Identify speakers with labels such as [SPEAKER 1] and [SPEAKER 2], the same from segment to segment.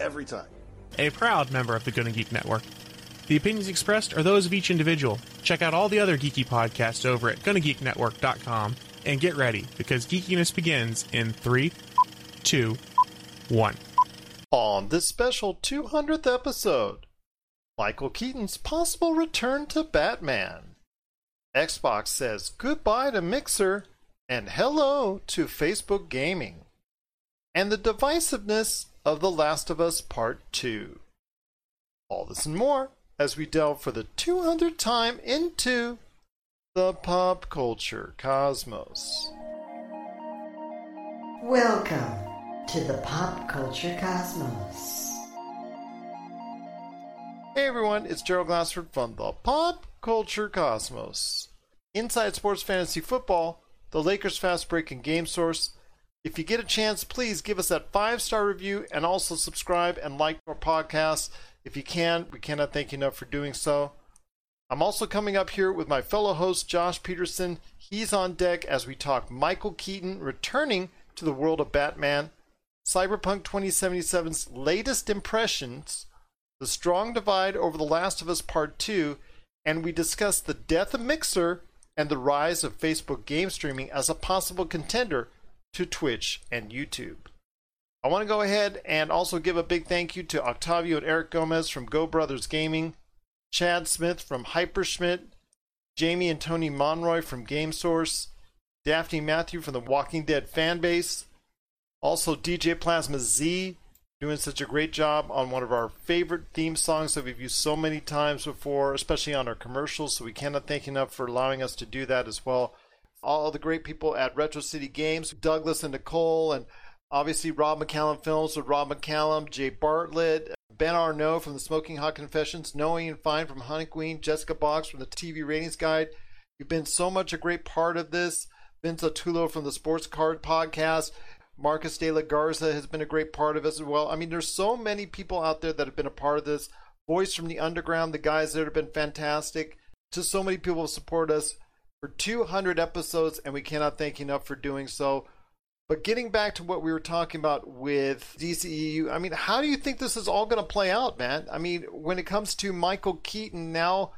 [SPEAKER 1] every time.
[SPEAKER 2] A proud member of the Gonna Geek Network. The opinions expressed are those of each individual. Check out all the other geeky podcasts over at GonnaGeekNetwork.com and get ready because geekiness begins in three, two, one.
[SPEAKER 3] On this special 200th episode, Michael Keaton's possible return to Batman. Xbox says goodbye to Mixer and hello to Facebook Gaming. And the divisiveness of The Last of Us Part 2. All this and more as we delve for the 200th time into the pop culture cosmos.
[SPEAKER 4] Welcome to the Pop Culture Cosmos.
[SPEAKER 3] Hey everyone, it's Gerald Glassford from the Pop Culture Cosmos. Inside Sports Fantasy Football, the Lakers Fast Break and Game Source. If you get a chance, please give us that five star review and also subscribe and like our podcast. If you can, we cannot thank you enough for doing so. I'm also coming up here with my fellow host, Josh Peterson. He's on deck as we talk Michael Keaton returning to the world of Batman, Cyberpunk 2077's latest impressions, the strong divide over The Last of Us Part 2, and we discuss the death of Mixer and the rise of Facebook game streaming as a possible contender to Twitch and YouTube. I want to go ahead and also give a big thank you to Octavio and Eric Gomez from Go Brothers Gaming, Chad Smith from Hyperschmidt, Jamie and Tony Monroy from GameSource, Daphne Matthew from the Walking Dead fan base, also DJ Plasma Z doing such a great job on one of our favorite theme songs that we've used so many times before, especially on our commercials. So we cannot thank enough for allowing us to do that as well. All the great people at Retro City Games, Douglas and Nicole, and obviously Rob McCallum Films with Rob McCallum, Jay Bartlett, Ben Arnault from the Smoking Hot Confessions, Noe and Fine from Honey Queen, Jessica Box from the TV Ratings Guide. You've been so much a great part of this. Vince Atulo from the Sports Card Podcast. Marcus De La Garza has been a great part of it as well. I mean, there's so many people out there that have been a part of this. Voice from the Underground, the guys that have been fantastic. Just so many people support us for 200 episodes, and we cannot thank you enough for doing so. But getting back to what we were talking about with DCEU, I mean, how do you think this is all going to play out, man? I mean, when it comes to Michael Keaton now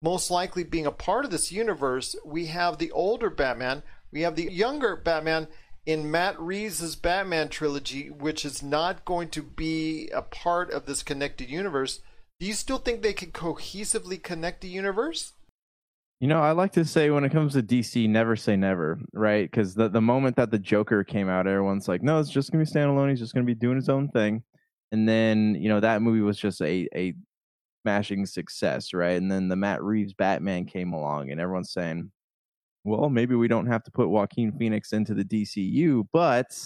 [SPEAKER 3] most likely being a part of this universe, we have the older Batman, we have the younger Batman in Matt Reeves' Batman trilogy, which is not going to be a part of this connected universe. Do you still think they can cohesively connect the universe?
[SPEAKER 5] You know, I like to say when it comes to DC, never say never, right? Because the, the moment that the Joker came out, everyone's like, no, it's just going to be standalone. He's just going to be doing his own thing. And then, you know, that movie was just a, a smashing success, right? And then the Matt Reeves Batman came along, and everyone's saying, well, maybe we don't have to put Joaquin Phoenix into the DCU, but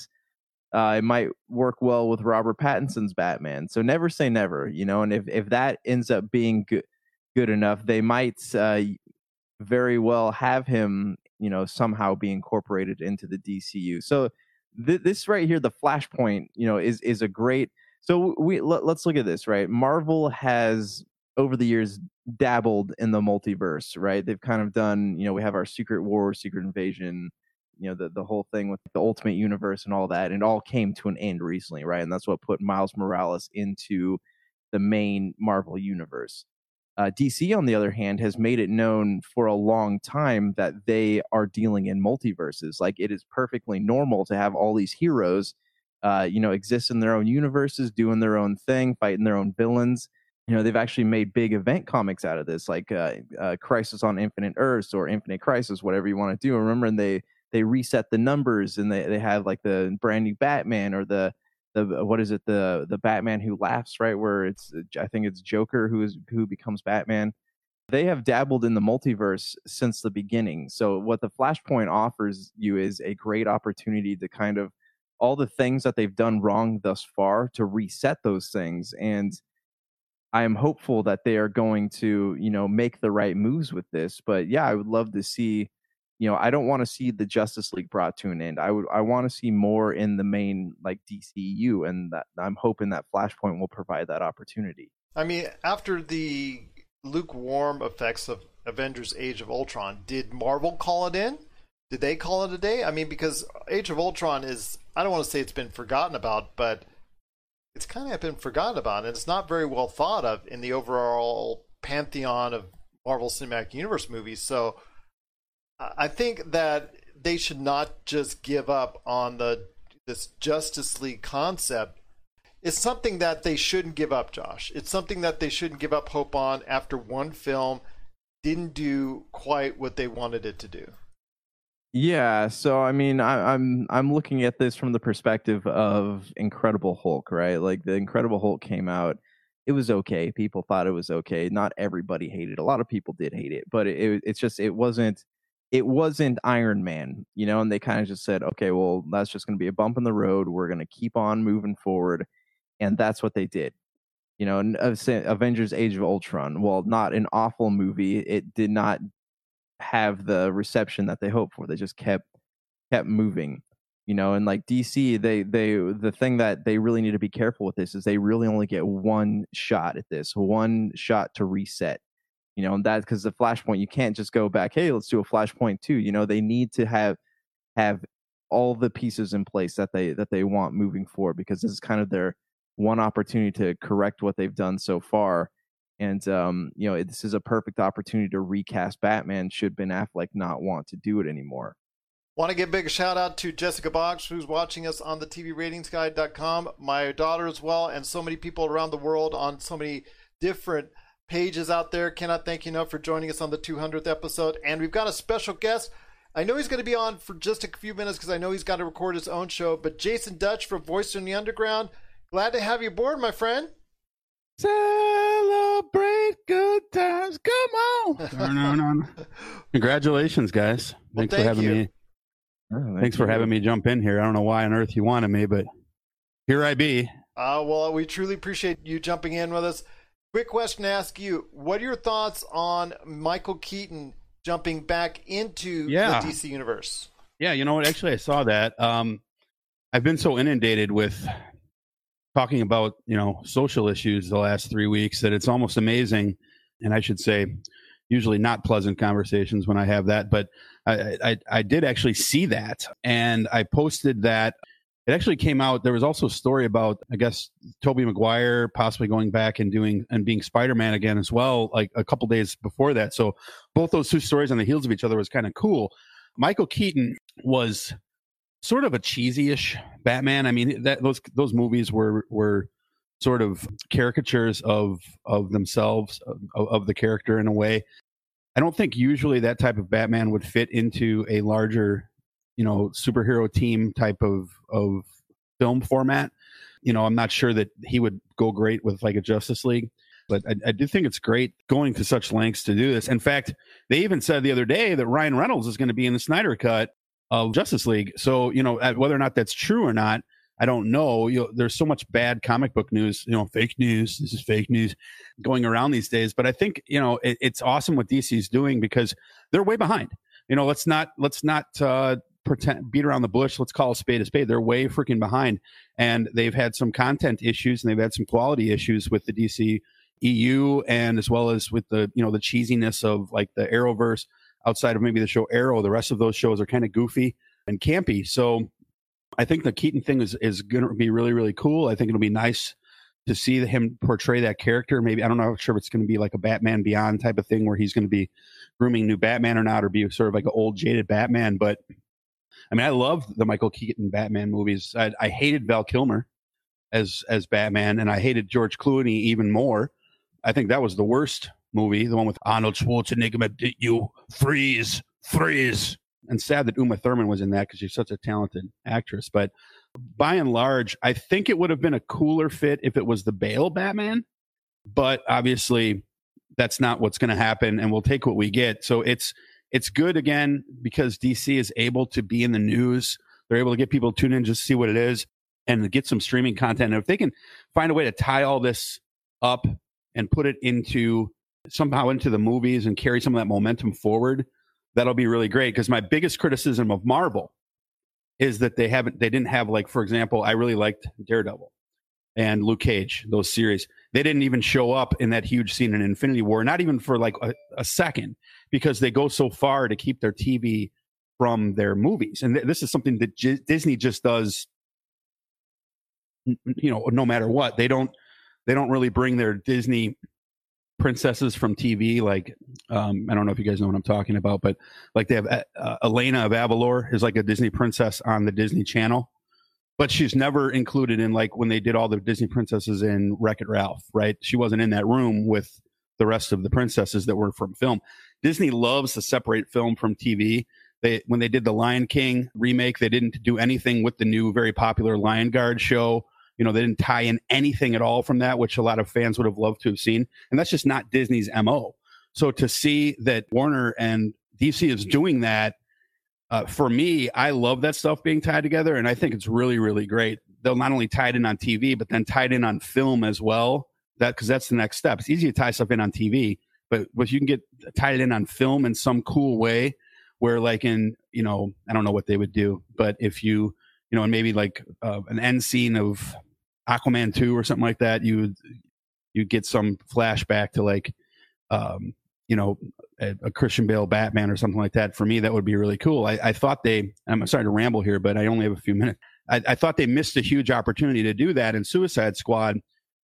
[SPEAKER 5] uh, it might work well with Robert Pattinson's Batman. So never say never, you know. And if if that ends up being good good enough, they might uh, very well have him, you know, somehow be incorporated into the DCU. So th- this right here, the Flashpoint, you know, is is a great. So we let, let's look at this, right? Marvel has over the years dabbled in the multiverse, right? They've kind of done, you know, we have our Secret War, Secret Invasion, you know, the the whole thing with the Ultimate Universe and all that, and it all came to an end recently, right? And that's what put Miles Morales into the main Marvel universe. Uh, DC, on the other hand, has made it known for a long time that they are dealing in multiverses. Like it is perfectly normal to have all these heroes, uh, you know, exist in their own universes, doing their own thing, fighting their own villains. You know, they've actually made big event comics out of this, like uh, uh Crisis on Infinite Earths or Infinite Crisis, whatever you want to do. Remember, and they they reset the numbers and they they have like the brand new Batman or the the what is it the the Batman who laughs right where it's uh, I think it's Joker who is who becomes Batman. They have dabbled in the multiverse since the beginning. So what the Flashpoint offers you is a great opportunity to kind of all the things that they've done wrong thus far to reset those things and I am hopeful that they are going to, you know, make the right moves with this. But yeah, I would love to see, you know, I don't want to see the Justice League brought to an end. I would I want to see more in the main like DCU and that I'm hoping that Flashpoint will provide that opportunity.
[SPEAKER 3] I mean, after the lukewarm effects of Avengers Age of Ultron, did Marvel call it in? Did they call it a day? I mean, because Age of Ultron is I don't want to say it's been forgotten about, but it's kind of been forgotten about, and it's not very well thought of in the overall pantheon of Marvel Cinematic Universe movies. So I think that they should not just give up on the this Justice League concept. It's something that they shouldn't give up, Josh. It's something that they shouldn't give up hope on after one film didn't do quite what they wanted it to do.
[SPEAKER 5] Yeah, so I mean, I, I'm I'm looking at this from the perspective of Incredible Hulk, right? Like the Incredible Hulk came out, it was okay. People thought it was okay. Not everybody hated. it. A lot of people did hate it, but it, it's just it wasn't it wasn't Iron Man, you know. And they kind of just said, okay, well, that's just going to be a bump in the road. We're going to keep on moving forward, and that's what they did. You know, uh, Avengers: Age of Ultron. Well, not an awful movie. It did not have the reception that they hoped for. They just kept kept moving, you know. And like DC, they they the thing that they really need to be careful with this is they really only get one shot at this, one shot to reset. You know, and that's because the flashpoint you can't just go back. Hey, let's do a flashpoint too. You know, they need to have have all the pieces in place that they that they want moving forward because this is kind of their one opportunity to correct what they've done so far and um, you know, this is a perfect opportunity to recast Batman should Ben Affleck not want to do it anymore.
[SPEAKER 3] Want to give a big shout out to Jessica Box, who's watching us on the TVRatingsGuide.com, my daughter as well, and so many people around the world on so many different pages out there. Cannot thank you enough for joining us on the 200th episode. And we've got a special guest. I know he's going to be on for just a few minutes because I know he's got to record his own show. But Jason Dutch from Voice in the Underground, glad to have you aboard, my friend.
[SPEAKER 6] Celebrate good times. Come on. no, no, no. Congratulations, guys.
[SPEAKER 3] Well,
[SPEAKER 6] Thanks
[SPEAKER 3] thank
[SPEAKER 6] for having
[SPEAKER 3] you.
[SPEAKER 6] me.
[SPEAKER 5] Oh, thank
[SPEAKER 6] Thanks for
[SPEAKER 5] you.
[SPEAKER 6] having me jump in here. I don't know why on earth you wanted me, but here I be.
[SPEAKER 3] Uh, well, we truly appreciate you jumping in with us. Quick question to ask you: What are your thoughts on Michael Keaton jumping back into
[SPEAKER 6] Yeah.
[SPEAKER 3] the DC universe?
[SPEAKER 6] Yeah, you know what? Actually, I saw that. Um, I've been so inundated with talking about you know social issues the last three weeks that it's almost amazing, and I should say, usually not pleasant conversations when I have that. But I, I, I did actually see that, and I posted that. It actually came out. There was also a story about, I guess, Tobey Maguire possibly going back and doing and being Spider Man again as well, like a couple days before that. So both those two stories on the heels of each other was kind of cool. Michael Keaton was sort of a cheesy-ish Batman. I mean, that those those movies were were sort of caricatures of of themselves of, of the character in a way. I don't think usually that type of Batman would fit into a larger, you know, superhero team type of of film format. You know, I'm not sure that he would go great with like a Justice League, but I, I do think it's great going to such lengths to do this. In fact, they even said the other day that Ryan Reynolds is going to be in the Snyder cut of Justice League. So, you know, whether or not that's true or not, I don't know. You know, there's so much bad comic book news, you know, fake news. This is fake news going around these days. But I think, you know, it, it's awesome what DC is doing because they're way behind. You know, let's not, let's not, uh, pretend beat around the bush. Let's call a spade a spade. They're way freaking behind. And they've had some content issues and they've had some quality issues with the DC EU and as well as with the, you know, the cheesiness of like the Arrowverse outside of maybe the show Arrow. The rest of those shows are kind of goofy and campy. So I think the Keaton thing is is going to be really really cool. I think it'll be nice to see him portray that character. Maybe I don't know I'm sure if it's going to be like a Batman Beyond type of thing where he's going to be grooming new Batman or not, or be sort of like an old jaded Batman. But I mean, I love the Michael Keaton Batman movies. I, I hated Val Kilmer as as Batman, and I hated George Clooney even more. I think that was the worst movie, the one with Arnold Schwarzenegger. Did you freeze, freeze? And sad that Uma Thurman was in that because she's such a talented actress. But by and large, I think it would have been a cooler fit if it was the Bale Batman. But obviously, that's not what's going to happen, and we'll take what we get. So it's it's good again because DC is able to be in the news. They're able to get people to tune in just to see what it is and get some streaming content. And if they can find a way to tie all this up and put it into somehow into the movies and carry some of that momentum forward, that'll be really great. Because my biggest criticism of Marvel is that they haven't, they didn't have like, for example, I really liked Daredevil and Luke Cage, those series. They didn't even show up in that huge scene in Infinity War, not even for like a, a second, because they go so far to keep their TV from their movies. And th- this is something that Disney just does, you know, no matter what. They don't, they don't really bring their Disney princesses from TV. Like, um, I don't know if you guys know what I'm talking about, but like they have uh, uh, Elena of Avalor is like a Disney princess on the Disney Channel but she's never included in like when they did all the Disney princesses in Wreck It Ralph, right? She wasn't in that room with the rest of the princesses that were from film. Disney loves to separate film from TV. They when they did the Lion King remake, they didn't do anything with the new very popular Lion Guard show. You know, they didn't tie in anything at all from that, which a lot of fans would have loved to have seen. And that's just not Disney's MO. So to see that Warner and DC is doing that uh, for me, I love that stuff being tied together, and I think it's really, really great. They'll not only tie it in on TV, but then tie it in on film as well. That because that's the next step. It's easy to tie stuff in on TV, but if you can get tied in on film in some cool way, where like in you know I don't know what they would do, but if you you know and maybe like uh, an end scene of Aquaman two or something like that, you would you get some flashback to like um, you know, a, a, Christian Bale Batman or something like that. For me, that would be really cool. I, I thought they, I'm sorry to ramble here, but I only have a few minutes. I, I, thought they missed a huge opportunity to do that in Suicide Squad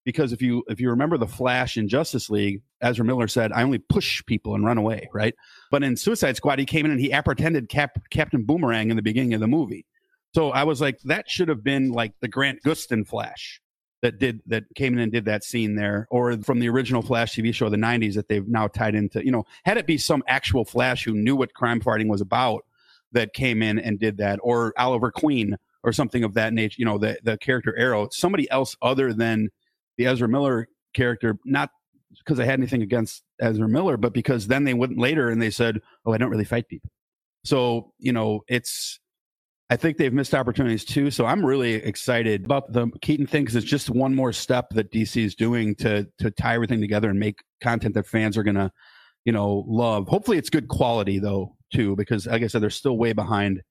[SPEAKER 6] because if you if you remember the Flash in Justice League, Ezra Miller said, "I only push people and run away." Right, but in Suicide Squad, he came in and he apprehended Cap, Captain Boomerang in the beginning of the movie. So I was like, that should have been like the Grant Gustin Flash that did that came in and did that scene there, or from the original Flash TV show, of the '90s, that they've now tied into. You know, had it be some actual Flash who knew what crime fighting was about that came in and did that, or Oliver Queen or something of that nature. You know, the the character Arrow, somebody else other than the Ezra Miller character, not because I had anything against Ezra Miller, but because then they went later and they said, "Oh, I don't really fight people." So you know, it's I think they've missed opportunities too. So I'm really excited about the Keaton thing because it's just one more step that DC is doing to to tie everything together and make content that fans are gonna, you know, love. Hopefully, it's good quality though too, because like I said, they're still way behind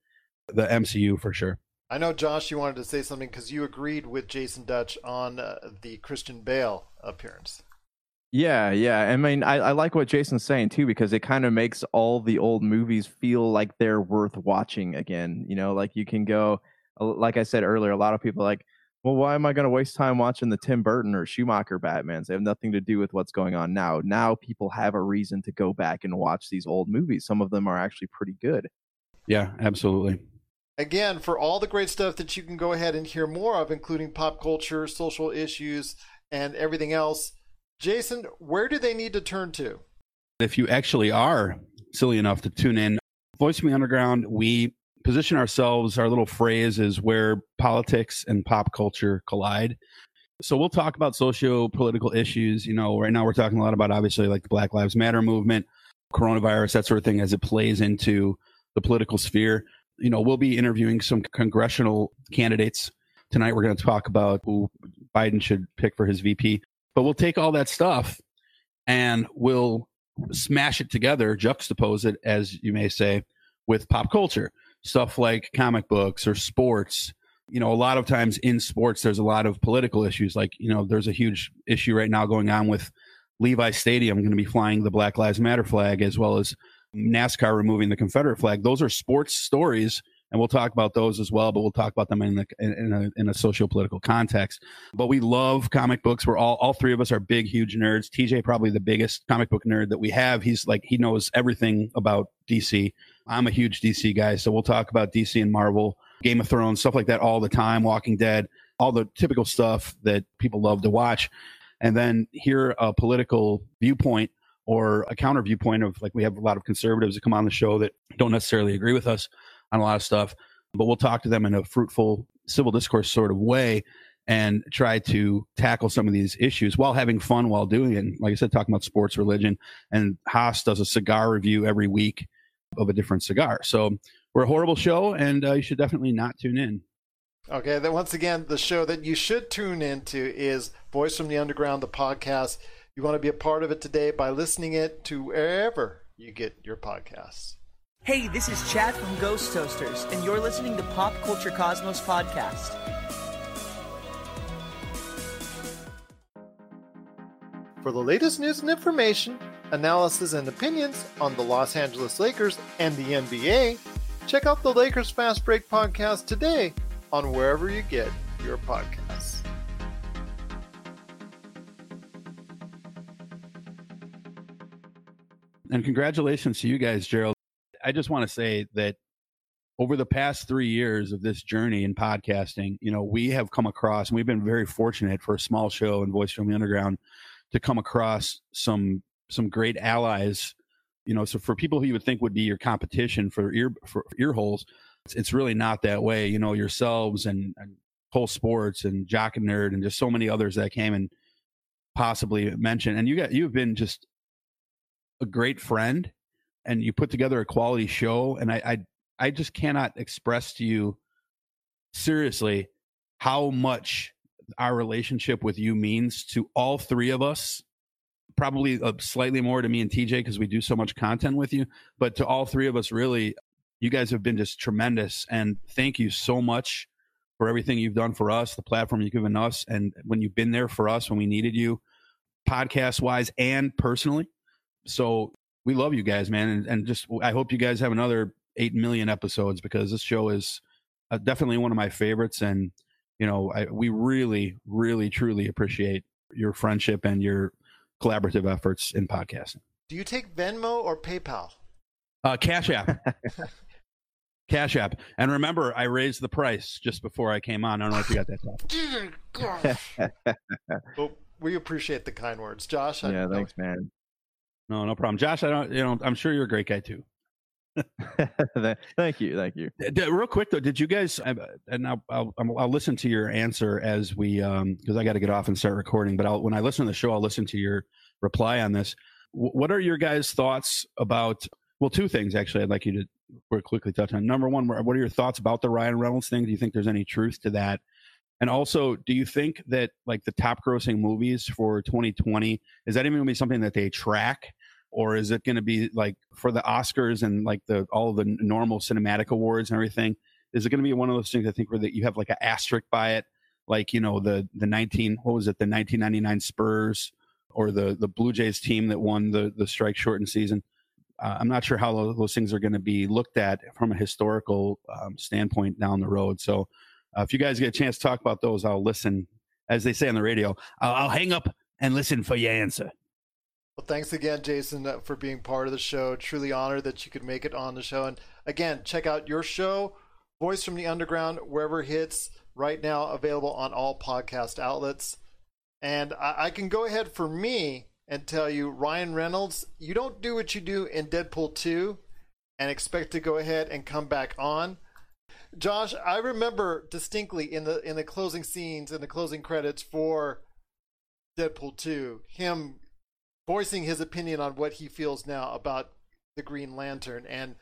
[SPEAKER 6] the MCU for sure.
[SPEAKER 3] I know, Josh, you wanted to say something because you agreed with Jason Dutch on uh, the Christian Bale appearance.
[SPEAKER 5] Yeah, yeah. I mean, I, I like what Jason's saying too because it kind of makes all the old movies feel like they're worth watching again. You know, like you can go, uh, like I said earlier, a lot of people like, well, why am I going to waste time watching the Tim Burton or Schumacher Batmans? They have nothing to do with what's going on now. Now people have a reason to go back and watch these old movies. Some of them are actually pretty good.
[SPEAKER 6] Yeah, absolutely.
[SPEAKER 3] Again, for all the great stuff that you can go ahead and hear more of, including pop culture, social issues, and everything else Jason, where do they need to turn to?
[SPEAKER 6] If you actually are silly enough to tune in, Voice the Underground, we position ourselves, our little phrase is where politics and pop culture collide. So we'll talk about socio political issues. You know, right now we're talking a lot about obviously like the Black Lives Matter movement, coronavirus, that sort of thing as it plays into the political sphere. You know, we'll be interviewing some congressional candidates. Tonight we're going to talk about who Biden should pick for his VP. But we'll take all that stuff and we'll smash it together, juxtapose it, as you may say, with pop culture. Stuff like comic books or sports. You know, a lot of times in sports, there's a lot of political issues. Like, you know, there's a huge issue right now going on with Levi Stadium going to be flying the Black Lives Matter flag as well as NASCAR removing the Confederate flag. Those are sports stories and we'll talk about those as well. But we'll talk about them in the in a in a socio political context. But we love comic books. We're all all three of us are big, huge nerds. TJ probably the biggest comic book nerd that we have. He's like he knows everything about DC. I'm a huge DC guy, so we'll talk about DC and Marvel, Game of Thrones, stuff like that all the time. Walking Dead, all the typical stuff that people love to watch, and then hear a political viewpoint or a counter viewpoint of like we have a lot of conservatives that come on the show that don't necessarily agree with us on a lot of stuff, but we'll talk to them in a fruitful civil discourse sort of way and try to tackle some of these issues while having fun while doing it. And like I said, talking about sports, religion, and Haas does a cigar review every week of a different cigar. So we're a horrible show, and uh, you should definitely not tune in.
[SPEAKER 3] Okay, then once again, the show that you should tune into is Voice from the Underground, the podcast. You want to be a part of it today by listening it to wherever you get your podcasts.
[SPEAKER 7] Hey, this is Chad from Ghost Toasters, and you're listening to Pop Culture Cosmos Podcast.
[SPEAKER 3] For the latest news and information, analysis and opinions on the Los Angeles Lakers and the NBA, check out the Lakers Fast Break podcast today on wherever you get your podcasts.
[SPEAKER 6] And congratulations to you guys, Gerald. I just want to say that over the past three years of this journey in podcasting, you know, we have come across, and we've been very fortunate for a small show in Voice from the Underground to come across some some great allies. You know, so for people who you would think would be your competition for ear for ear holes, it's, it's really not that way. You know, yourselves and, and Sports and Jock and Nerd and just so many others that came and possibly mentioned. And you got you've been just a great friend, and you put together a quality show. And I I, I just cannot express to you seriously how much our relationship with you means to all three of us probably uh, slightly more to me and TJ because we do so much content with you, but to all three of us, really, you guys have been just tremendous. And thank you so much for everything you've done for us, the platform you've given us, and when you've been there for us when we needed you, podcast wise and personally. So we love you guys, man. And, and just, I hope you guys have another 8 million episodes because this show is uh, definitely one of my favorites. And, you know, I, we really, really, truly appreciate your friendship and your collaborative efforts in podcasting.
[SPEAKER 3] Do you take Venmo or PayPal?
[SPEAKER 6] Uh, Cash App. Cash App. And remember, I raised the price just before I came on. I don't know if you got that.
[SPEAKER 3] well, we appreciate the kind words, Josh. I,
[SPEAKER 5] yeah, thanks, man.
[SPEAKER 6] No, no problem, Josh. I don't. You know, I'm sure you're a great guy too.
[SPEAKER 5] thank you, thank you.
[SPEAKER 6] Real quick though, did you guys? And I'll I'll, I'll listen to your answer as we um because I got to get off and start recording. But I'll when I listen to the show, I'll listen to your reply on this. What are your guys' thoughts about? Well, two things actually. I'd like you to quickly touch on. Number one, what are your thoughts about the Ryan Reynolds thing? Do you think there's any truth to that? And also, do you think that like the top grossing movies for 2020 is that even going to be something that they track? Or is it going to be like for the Oscars and like the all the normal cinematic awards and everything? Is it going to be one of those things? I think where that you have like an asterisk by it, like you know the the nineteen what was it the nineteen ninety nine Spurs or the the Blue Jays team that won the the strike shortened season. Uh, I'm not sure how those, things are going to be looked at from a historical um, standpoint down the road. So, uh, if you guys get a chance to talk about those, I'll listen. As they say on the radio, I'll, I'll hang up and listen for your answer.
[SPEAKER 3] Well, thanks again, Jason, uh, for being part of the show. Truly honored that you could make it on the show. And again, check out your show, Voice from the Underground, wherever it hits. Right now, available on all podcast outlets. And I, I can go ahead for me and tell you, Ryan Reynolds, you don't do what you do in Deadpool 2 and expect to go ahead and come back on. Josh, I remember distinctly in the in the closing scenes and the closing credits for Deadpool 2, him voicing his opinion on what he feels now about the Green Lantern. And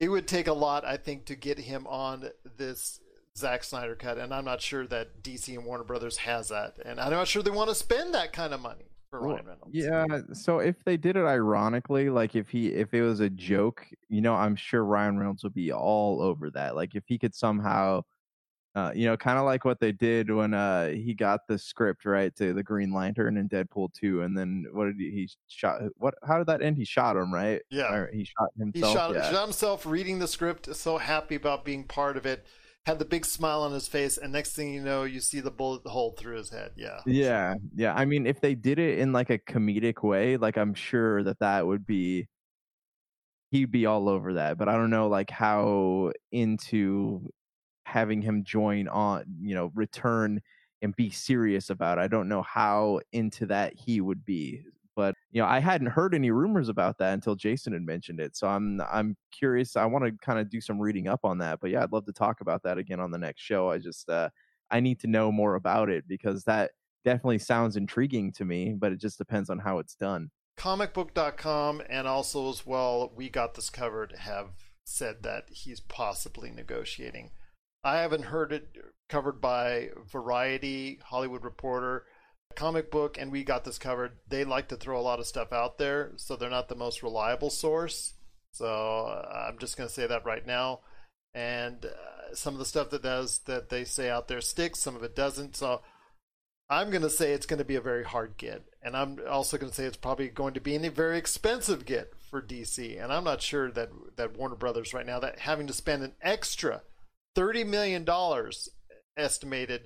[SPEAKER 3] it would take a lot, I think, to get him on this Zack Snyder cut. And I'm not sure that DC and Warner Brothers has that. And I'm not sure they want to spend that kind of money for Ryan Reynolds.
[SPEAKER 5] Yeah. So if they did it ironically, like if he if it was a joke, you know, I'm sure Ryan Reynolds would be all over that. Like if he could somehow uh, you know, kind of like what they did when uh, he got the script right to the Green Lantern in Deadpool two, and then what did he, he shot? What? How did that end? He shot him, right?
[SPEAKER 3] Yeah,
[SPEAKER 5] or he shot himself.
[SPEAKER 3] He shot,
[SPEAKER 5] yeah.
[SPEAKER 3] shot himself reading the script. So happy about being part of it. Had the big smile on his face, and next thing you know, you see the bullet hole through his head. Yeah,
[SPEAKER 5] yeah, yeah. I mean, if they did it in like a comedic way, like I'm sure that that would be he'd be all over that. But I don't know like how into having him join on, you know, return and be serious about. I don't know how into that he would be. But you know, I hadn't heard any rumors about that until Jason had mentioned it. So I'm I'm curious. I want to kind of do some reading up on that. But yeah, I'd love to talk about that again on the next show. I just uh I need to know more about it because that definitely sounds intriguing to me, but it just depends on how it's done.
[SPEAKER 3] Comicbook.com and also as well, we got this covered have said that he's possibly negotiating. I haven't heard it covered by Variety, Hollywood Reporter, Comic Book, and we got this covered. They like to throw a lot of stuff out there, so they're not the most reliable source. So uh, I'm just going to say that right now. And uh, some of the stuff that does that they say out there sticks, some of it doesn't. So I'm going to say it's going to be a very hard get, and I'm also going to say it's probably going to be a very expensive get for DC. And I'm not sure that that Warner Brothers right now that having to spend an extra thirty million dollars estimated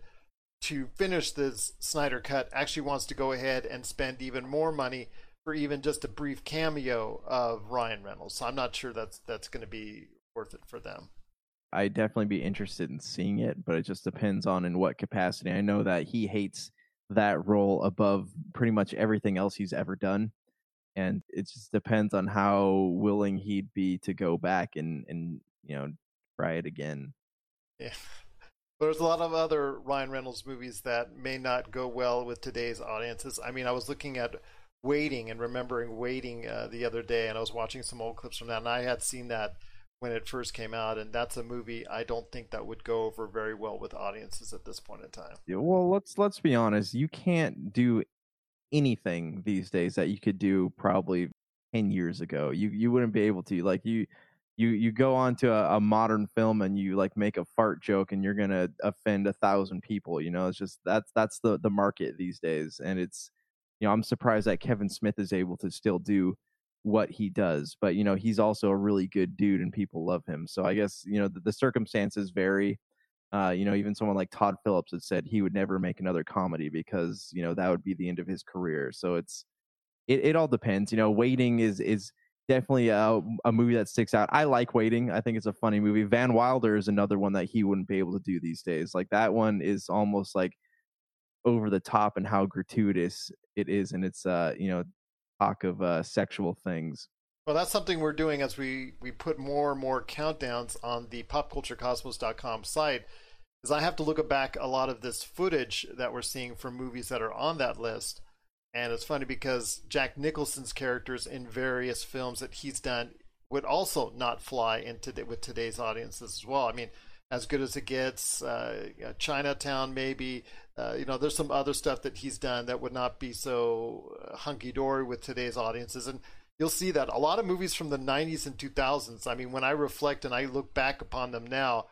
[SPEAKER 3] to finish this Snyder cut actually wants to go ahead and spend even more money for even just a brief cameo of Ryan Reynolds. So I'm not sure that's that's going to be worth it for them.
[SPEAKER 5] I'd definitely be interested in seeing it, but it just depends on in what capacity. I know that he hates that role above pretty much everything else he's ever done. And it just depends on how willing he'd be to go back and, and you know, try it again.
[SPEAKER 3] Yeah. There's a lot of other Ryan Reynolds movies that may not go well with today's audiences. I mean, I was looking at Waiting and remembering Waiting uh, the other day, and I was watching some old clips from that, and I had seen that when it first came out, and that's a movie I don't think that would go over very well with audiences at this point in time.
[SPEAKER 5] Yeah, well, let's let's be honest. You can't do anything these days that you could do probably ten years ago. You you wouldn't be able to. Like you you you go on to a, a modern film and you like make a fart joke and you're gonna offend a thousand people. You know, it's just that's that's the the market these days, and it's you know I'm surprised that Kevin Smith is able to still do what he does but you know he's also a really good dude and people love him. So i guess you know the, the circumstances vary. Uh, you know even someone like todd phillips had said he would never make another comedy because you know that would be the end of his career. So it's it, it all depends you know waiting is is definitely a, a movie that sticks out i like waiting i think it's a funny movie van wilder is another one that he wouldn't be able to do these days like that one is almost like over the top and how gratuitous it is and it's uh you know talk of uh, sexual things.
[SPEAKER 3] Well, that's something we're doing as we, we put more and more countdowns on the popculturecosmos.com site. Is I have to look back a lot of this footage that we're seeing from movies that are on that list, and it's funny because Jack Nicholson's characters in various films that he's done would also not fly into with today's audiences as well. I mean, as good as it gets, uh, Chinatown maybe, uh, you know, there's some other stuff that he's done that would not be so uh, hunky dory with today's audiences. And you'll see that a lot of movies from the 90s and 2000s, I mean, when I reflect and I look back upon them now,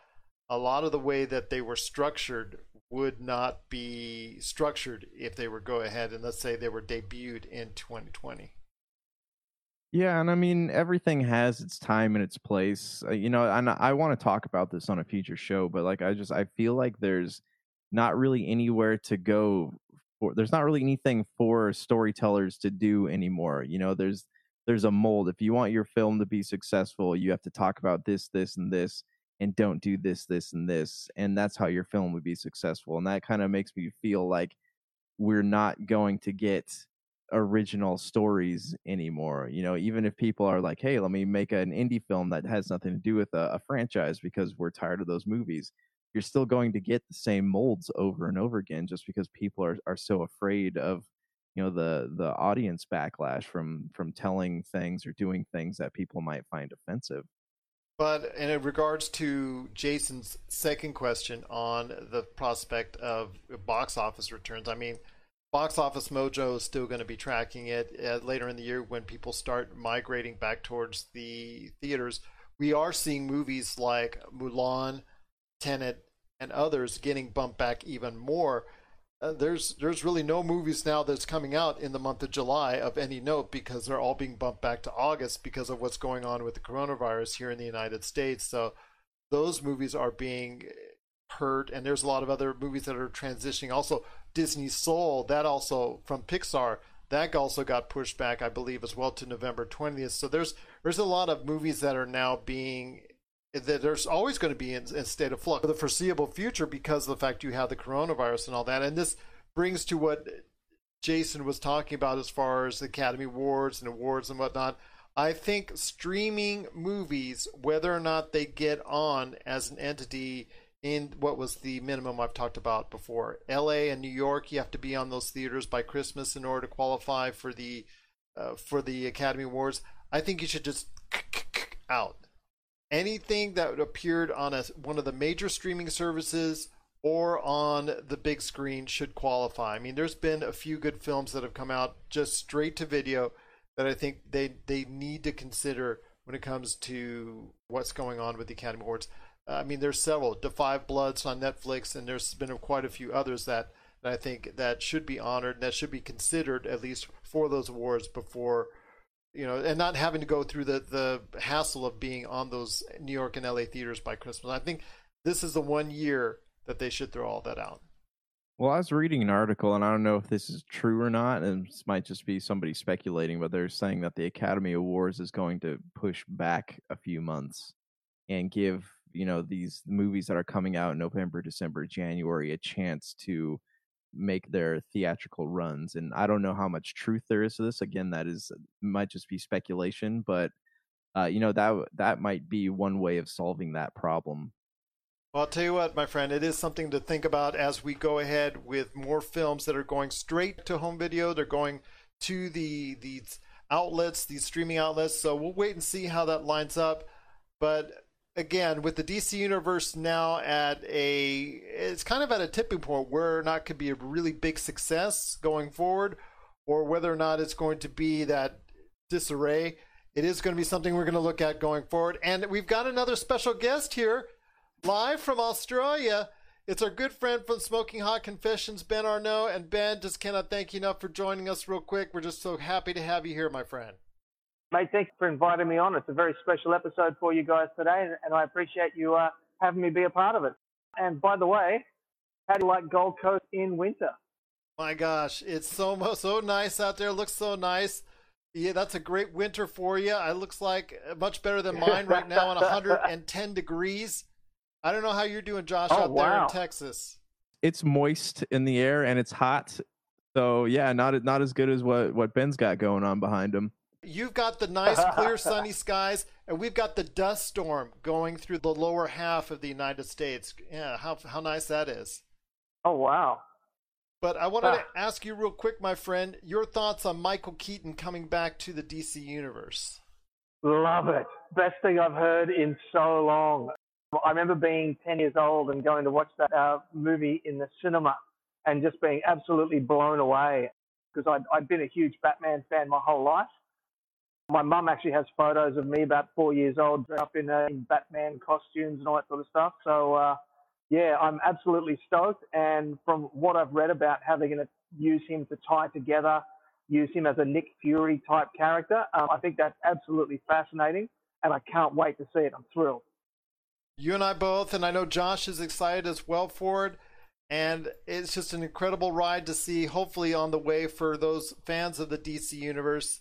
[SPEAKER 3] a lot of the way that they were structured would not be structured if they were go ahead and let's say they were debuted in 2020.
[SPEAKER 5] Yeah, and I mean everything has its time and its place. Uh, you know, and I want to talk about this on a future show, but like I just I feel like there's not really anywhere to go for there's not really anything for storytellers to do anymore you know there's there's a mold if you want your film to be successful you have to talk about this this and this and don't do this this and this and that's how your film would be successful and that kind of makes me feel like we're not going to get original stories anymore you know even if people are like hey let me make an indie film that has nothing to do with a, a franchise because we're tired of those movies you're still going to get the same molds over and over again just because people are, are so afraid of you know the the audience backlash from from telling things or doing things that people might find offensive
[SPEAKER 3] but in regards to jason's second question on the prospect of box office returns i mean box office mojo is still going to be tracking it uh, later in the year when people start migrating back towards the theaters we are seeing movies like mulan Tenet, and others getting bumped back even more. Uh, there's there's really no movies now that's coming out in the month of July of any note because they're all being bumped back to August because of what's going on with the coronavirus here in the United States. So those movies are being hurt, and there's a lot of other movies that are transitioning. Also, Disney Soul that also from Pixar that also got pushed back, I believe, as well to November 20th. So there's there's a lot of movies that are now being there's always going to be in, a state of flux for the foreseeable future because of the fact you have the coronavirus and all that. And this brings to what Jason was talking about as far as the Academy Awards and awards and whatnot. I think streaming movies, whether or not they get on as an entity in what was the minimum I've talked about before, L.A. and New York, you have to be on those theaters by Christmas in order to qualify for the uh, for the Academy Awards. I think you should just out anything that appeared on a, one of the major streaming services or on the big screen should qualify. I mean, there's been a few good films that have come out just straight to video that I think they they need to consider when it comes to what's going on with the Academy Awards. Uh, I mean, there's several. 5 Bloods on Netflix, and there's been quite a few others that, that I think that should be honored and that should be considered at least for those awards before you know, and not having to go through the the hassle of being on those New York and LA theaters by Christmas. I think this is the one year that they should throw all that out.
[SPEAKER 5] Well, I was reading an article, and I don't know if this is true or not, and this might just be somebody speculating, but they're saying that the Academy Awards is going to push back a few months and give you know these movies that are coming out in November, December, January a chance to make their theatrical runs. And I don't know how much truth there is to this. Again, that is might just be speculation, but uh, you know that that might be one way of solving that problem.
[SPEAKER 3] Well, I'll tell you what, my friend, it is something to think about as we go ahead with more films that are going straight to home video. They're going to the these outlets, these streaming outlets. So we'll wait and see how that lines up. But again, with the DC universe now at a, it's kind of at a tipping point where or not could be a really big success going forward, or whether or not it's going to be that disarray. It is going to be something we're going to look at going forward. And we've got another special guest here, live from Australia. It's our good friend from Smoking Hot Confessions, Ben Arnault. And Ben, just cannot thank you enough for joining us real quick. We're just so happy to have you here, my friend.
[SPEAKER 8] Mate, thanks for inviting me on. It's a very special episode for you guys today, and I appreciate you uh, having me be a part of it. And by the way, how do you like Gold Coast in winter?
[SPEAKER 3] My gosh, it's so so nice out there. It looks so nice. Yeah, that's a great winter for you. It looks like much better than mine right now on 110 degrees. I don't know how you're doing, Josh,
[SPEAKER 8] oh,
[SPEAKER 3] out
[SPEAKER 8] wow.
[SPEAKER 3] there in Texas.
[SPEAKER 5] It's moist in the air and it's hot. So yeah, not not as good as what what Ben's got going on behind him.
[SPEAKER 3] You've got the nice, clear, sunny skies, and we've got the dust storm going through the lower half of the United States. Yeah, how how nice that is.
[SPEAKER 8] Oh wow!
[SPEAKER 3] But I wanted to ask you real quick, my friend, your thoughts on Michael Keaton coming back to the DC universe.
[SPEAKER 8] Love it. Best thing I've heard in so long. I remember being 10 years old and going to watch that uh, movie in the cinema and just being absolutely blown away because I'd, I'd been a huge Batman fan my whole life. My mum actually has photos of me about four years old, up in, uh, in Batman costumes and all that sort of stuff. So, uh, yeah, I'm absolutely stoked. And from what I've read about how they're going to use him to tie together, use him as a Nick Fury type character, um, I think that's absolutely fascinating. And I can't wait to see it. I'm thrilled.
[SPEAKER 3] You and I both, and I know Josh is excited as well for it. And it's just an incredible ride to see, hopefully, on the way for those fans of the DC Universe.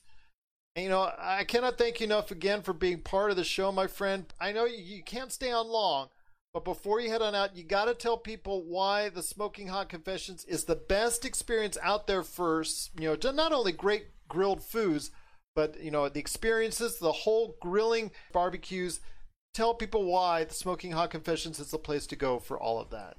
[SPEAKER 3] You know, I cannot thank you enough again for being part of the show, my friend. I know you, you can't stay on long, but before you head on out, you got to tell people why the Smoking Hot Confessions is the best experience out there for, you know, not only great grilled foods, but, you know, the experiences, the whole grilling barbecues. Tell people why the Smoking Hot Confessions is the place to go for all of that.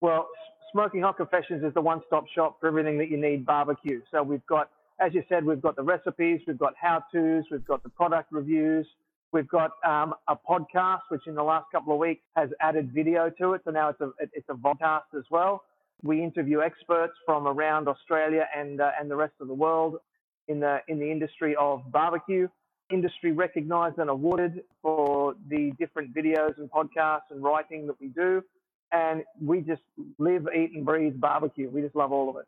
[SPEAKER 8] Well, Smoking Hot Confessions is the one stop shop for everything that you need barbecue. So we've got, as you said, we've got the recipes, we've got how to's, we've got the product reviews, we've got um, a podcast, which in the last couple of weeks has added video to it. So now it's a, it's a podcast as well. We interview experts from around Australia and, uh, and the rest of the world in the, in the industry of barbecue. Industry recognized and awarded for the different videos and podcasts and writing that we do and we just live, eat, and breathe barbecue. We just love all of it.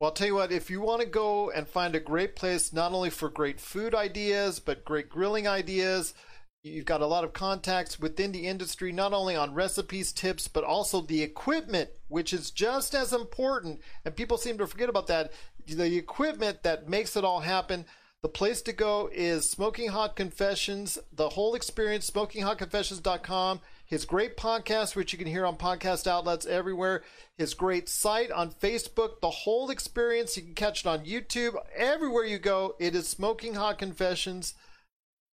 [SPEAKER 3] Well, I'll tell you what, if you want to go and find a great place, not only for great food ideas, but great grilling ideas, you've got a lot of contacts within the industry, not only on recipes, tips, but also the equipment, which is just as important. And people seem to forget about that. The equipment that makes it all happen. The place to go is Smoking Hot Confessions, the whole experience, smokinghotconfessions.com his great podcast, which you can hear on podcast outlets everywhere, his great site on Facebook, the whole experience. You can catch it on YouTube. Everywhere you go, it is Smoking Hot Confessions.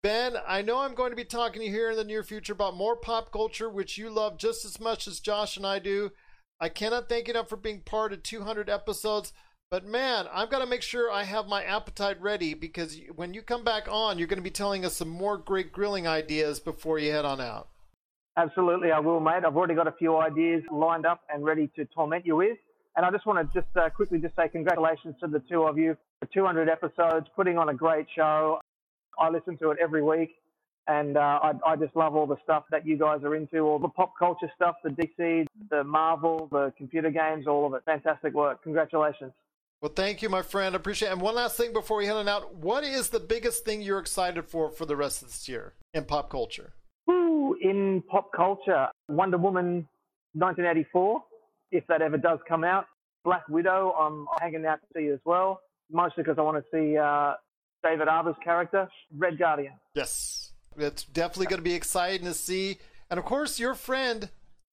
[SPEAKER 3] Ben, I know I'm going to be talking to you here in the near future about more pop culture, which you love just as much as Josh and I do. I cannot thank you enough for being part of 200 episodes. But man, I've got to make sure I have my appetite ready because when you come back on, you're going to be telling us some more great grilling ideas before you head on out.
[SPEAKER 8] Absolutely, I will, mate. I've already got a few ideas lined up and ready to torment you with. And I just want to just uh, quickly just say congratulations to the two of you for 200 episodes, putting on a great show. I listen to it every week, and uh, I, I just love all the stuff that you guys are into, all the pop culture stuff, the DC, the Marvel, the computer games, all of it. Fantastic work. Congratulations.
[SPEAKER 3] Well, thank you, my friend. I appreciate it. And one last thing before we head on out. What is the biggest thing you're excited for for the rest of this year in pop culture?
[SPEAKER 8] In pop culture, Wonder Woman 1984, if that ever does come out. Black Widow, I'm hanging out to see as well, mostly because I want to see uh, David Harbour's character, Red Guardian.
[SPEAKER 3] Yes, it's definitely going to be exciting to see. And of course, your friend,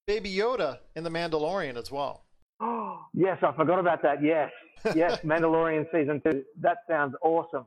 [SPEAKER 3] Baby Yoda in The Mandalorian as well.
[SPEAKER 8] Oh, yes, I forgot about that. Yes, yes, Mandalorian season two. That sounds awesome.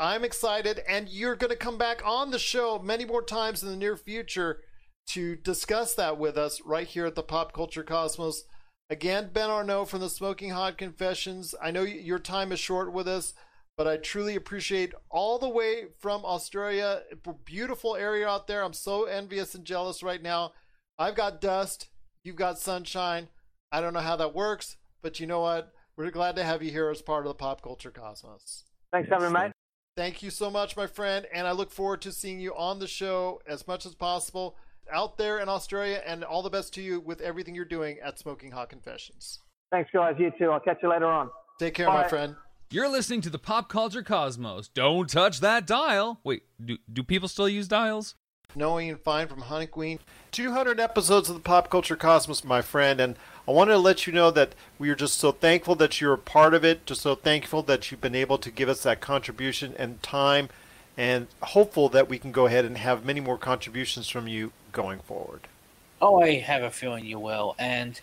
[SPEAKER 3] I'm excited, and you're going to come back on the show many more times in the near future to discuss that with us right here at the Pop Culture Cosmos. Again, Ben Arnault from the Smoking Hot Confessions. I know your time is short with us, but I truly appreciate all the way from Australia. Beautiful area out there. I'm so envious and jealous right now. I've got dust, you've got sunshine. I don't know how that works, but you know what? We're glad to have you here as part of the Pop Culture Cosmos.
[SPEAKER 8] Thanks, yes, having mate.
[SPEAKER 3] Thank you so much, my friend, and I look forward to seeing you on the show as much as possible out there in Australia, and all the best to you with everything you're doing at Smoking Hot Confessions.
[SPEAKER 8] Thanks, guys. You too. I'll catch you later on.
[SPEAKER 3] Take care, Bye. my friend.
[SPEAKER 9] You're listening to the Pop Culture Cosmos. Don't touch that dial. Wait, do, do people still use dials?
[SPEAKER 3] Knowing and fine from Honey Queen. 200 episodes of the Pop Culture Cosmos, my friend, and I wanted to let you know that we are just so thankful that you're a part of it, just so thankful that you've been able to give us that contribution and time, and hopeful that we can go ahead and have many more contributions from you going forward.
[SPEAKER 10] Oh, I have a feeling you will, and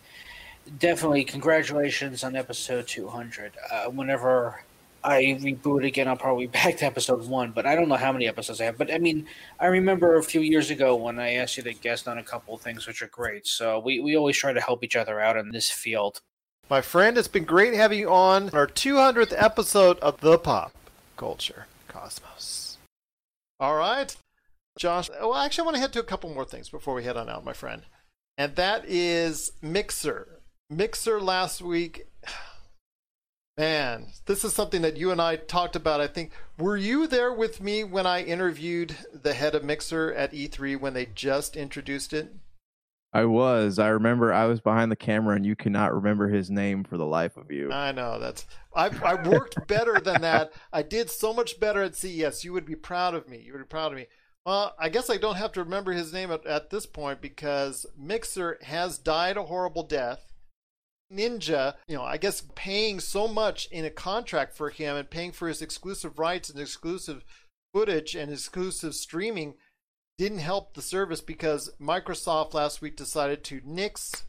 [SPEAKER 10] definitely congratulations on episode 200. Uh, whenever I reboot again, I'll probably back to episode one, but I don't know how many episodes I have. But I mean, I remember a few years ago when I asked you to guest on a couple of things, which are great. So we, we always try to help each other out in this field.
[SPEAKER 3] My friend, it's been great having you on our 200th episode of the Pop Culture Cosmos. All right. Josh, well, actually, I want to head to a couple more things before we head on out, my friend. And that is Mixer. Mixer last week. Man, this is something that you and I talked about. I think. Were you there with me when I interviewed the head of Mixer at E3 when they just introduced it?
[SPEAKER 5] I was. I remember I was behind the camera and you cannot remember his name for the life of you.
[SPEAKER 3] I know. That's I I worked better than that. I did so much better at CES. You would be proud of me. You would be proud of me. Well, I guess I don't have to remember his name at, at this point because Mixer has died a horrible death. Ninja, you know, I guess paying so much in a contract for him and paying for his exclusive rights and exclusive footage and exclusive streaming didn't help the service because Microsoft last week decided to nix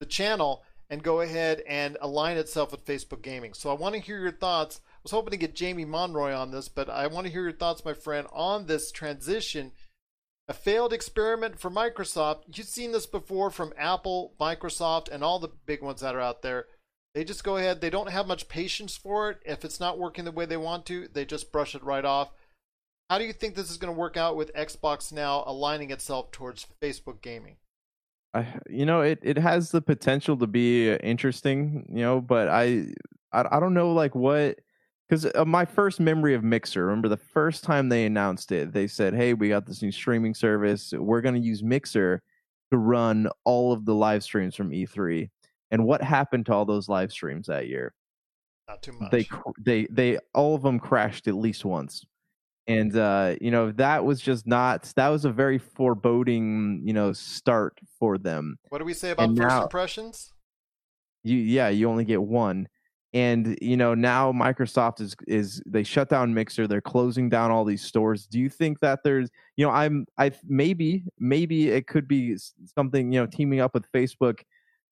[SPEAKER 3] the channel and go ahead and align itself with Facebook Gaming. So I want to hear your thoughts I was hoping to get Jamie Monroy on this, but I want to hear your thoughts, my friend, on this transition. A failed experiment for Microsoft. You've seen this before from Apple, Microsoft, and all the big ones that are out there. They just go ahead, they don't have much patience for it. If it's not working the way they want to, they just brush it right off. How do you think this is going to work out with Xbox now aligning itself towards Facebook gaming?
[SPEAKER 5] I, you know, it, it has the potential to be interesting, you know, but I, I, I don't know like what because uh, my first memory of Mixer, remember the first time they announced it, they said, "Hey, we got this new streaming service. We're going to use Mixer to run all of the live streams from E3." And what happened to all those live streams that year?
[SPEAKER 3] Not too much.
[SPEAKER 5] They they they all of them crashed at least once. And uh, you know that was just not. That was a very foreboding, you know, start for them.
[SPEAKER 3] What do we say about and first now, impressions?
[SPEAKER 5] You yeah, you only get one and you know now microsoft is is they shut down mixer they're closing down all these stores. Do you think that there's you know i'm i maybe maybe it could be something you know teaming up with facebook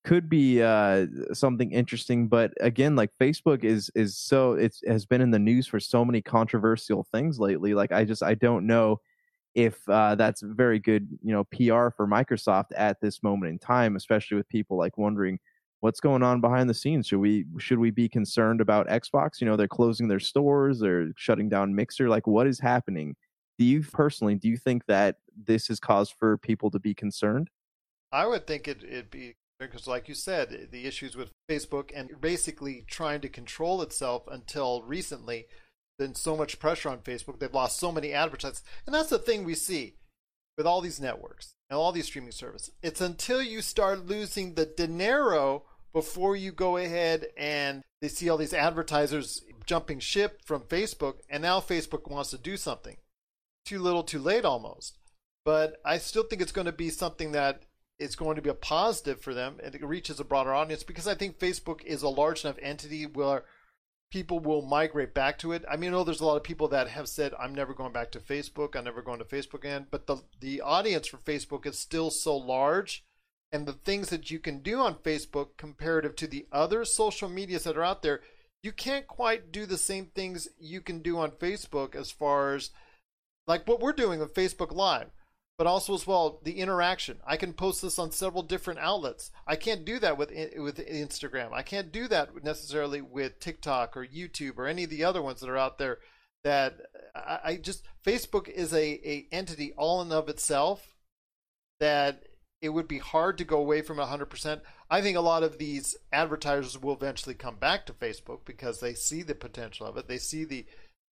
[SPEAKER 5] could be uh something interesting but again like facebook is is so it's has been in the news for so many controversial things lately like i just i don't know if uh, that's very good you know pr for microsoft at this moment in time especially with people like wondering what's going on behind the scenes? Should we should we be concerned about Xbox? You know, they're closing their stores, they're shutting down Mixer. Like, what is happening? Do you personally do you think that this is cause for people to be concerned?
[SPEAKER 3] I would think it, it'd be because, like you said, the issues with Facebook and basically trying to control itself until recently. Been so much pressure on Facebook, they've lost so many advertisers, and that's the thing we see with all these networks and all these streaming services. It's until you start losing the dinero before you go ahead and they see all these advertisers jumping ship from Facebook, and now Facebook wants to do something. Too little, too late, almost. But I still think it's going to be something that is going to be a positive for them and it reaches a broader audience because I think Facebook is a large enough entity where people will migrate back to it. I mean, I know there's a lot of people that have said, I'm never going back to Facebook, I'm never going to Facebook again, but the, the audience for Facebook is still so large. And the things that you can do on Facebook comparative to the other social medias that are out there, you can't quite do the same things you can do on Facebook as far as like what we're doing on Facebook Live but also as well the interaction. I can post this on several different outlets. I can't do that with eh, with Instagram. I can't do that necessarily with TikTok or YouTube or any of the other ones that are out there. That I, I just Facebook is a, a entity all in of itself that it would be hard to go away from 100%. I think a lot of these advertisers will eventually come back to Facebook because they see the potential of it. They see the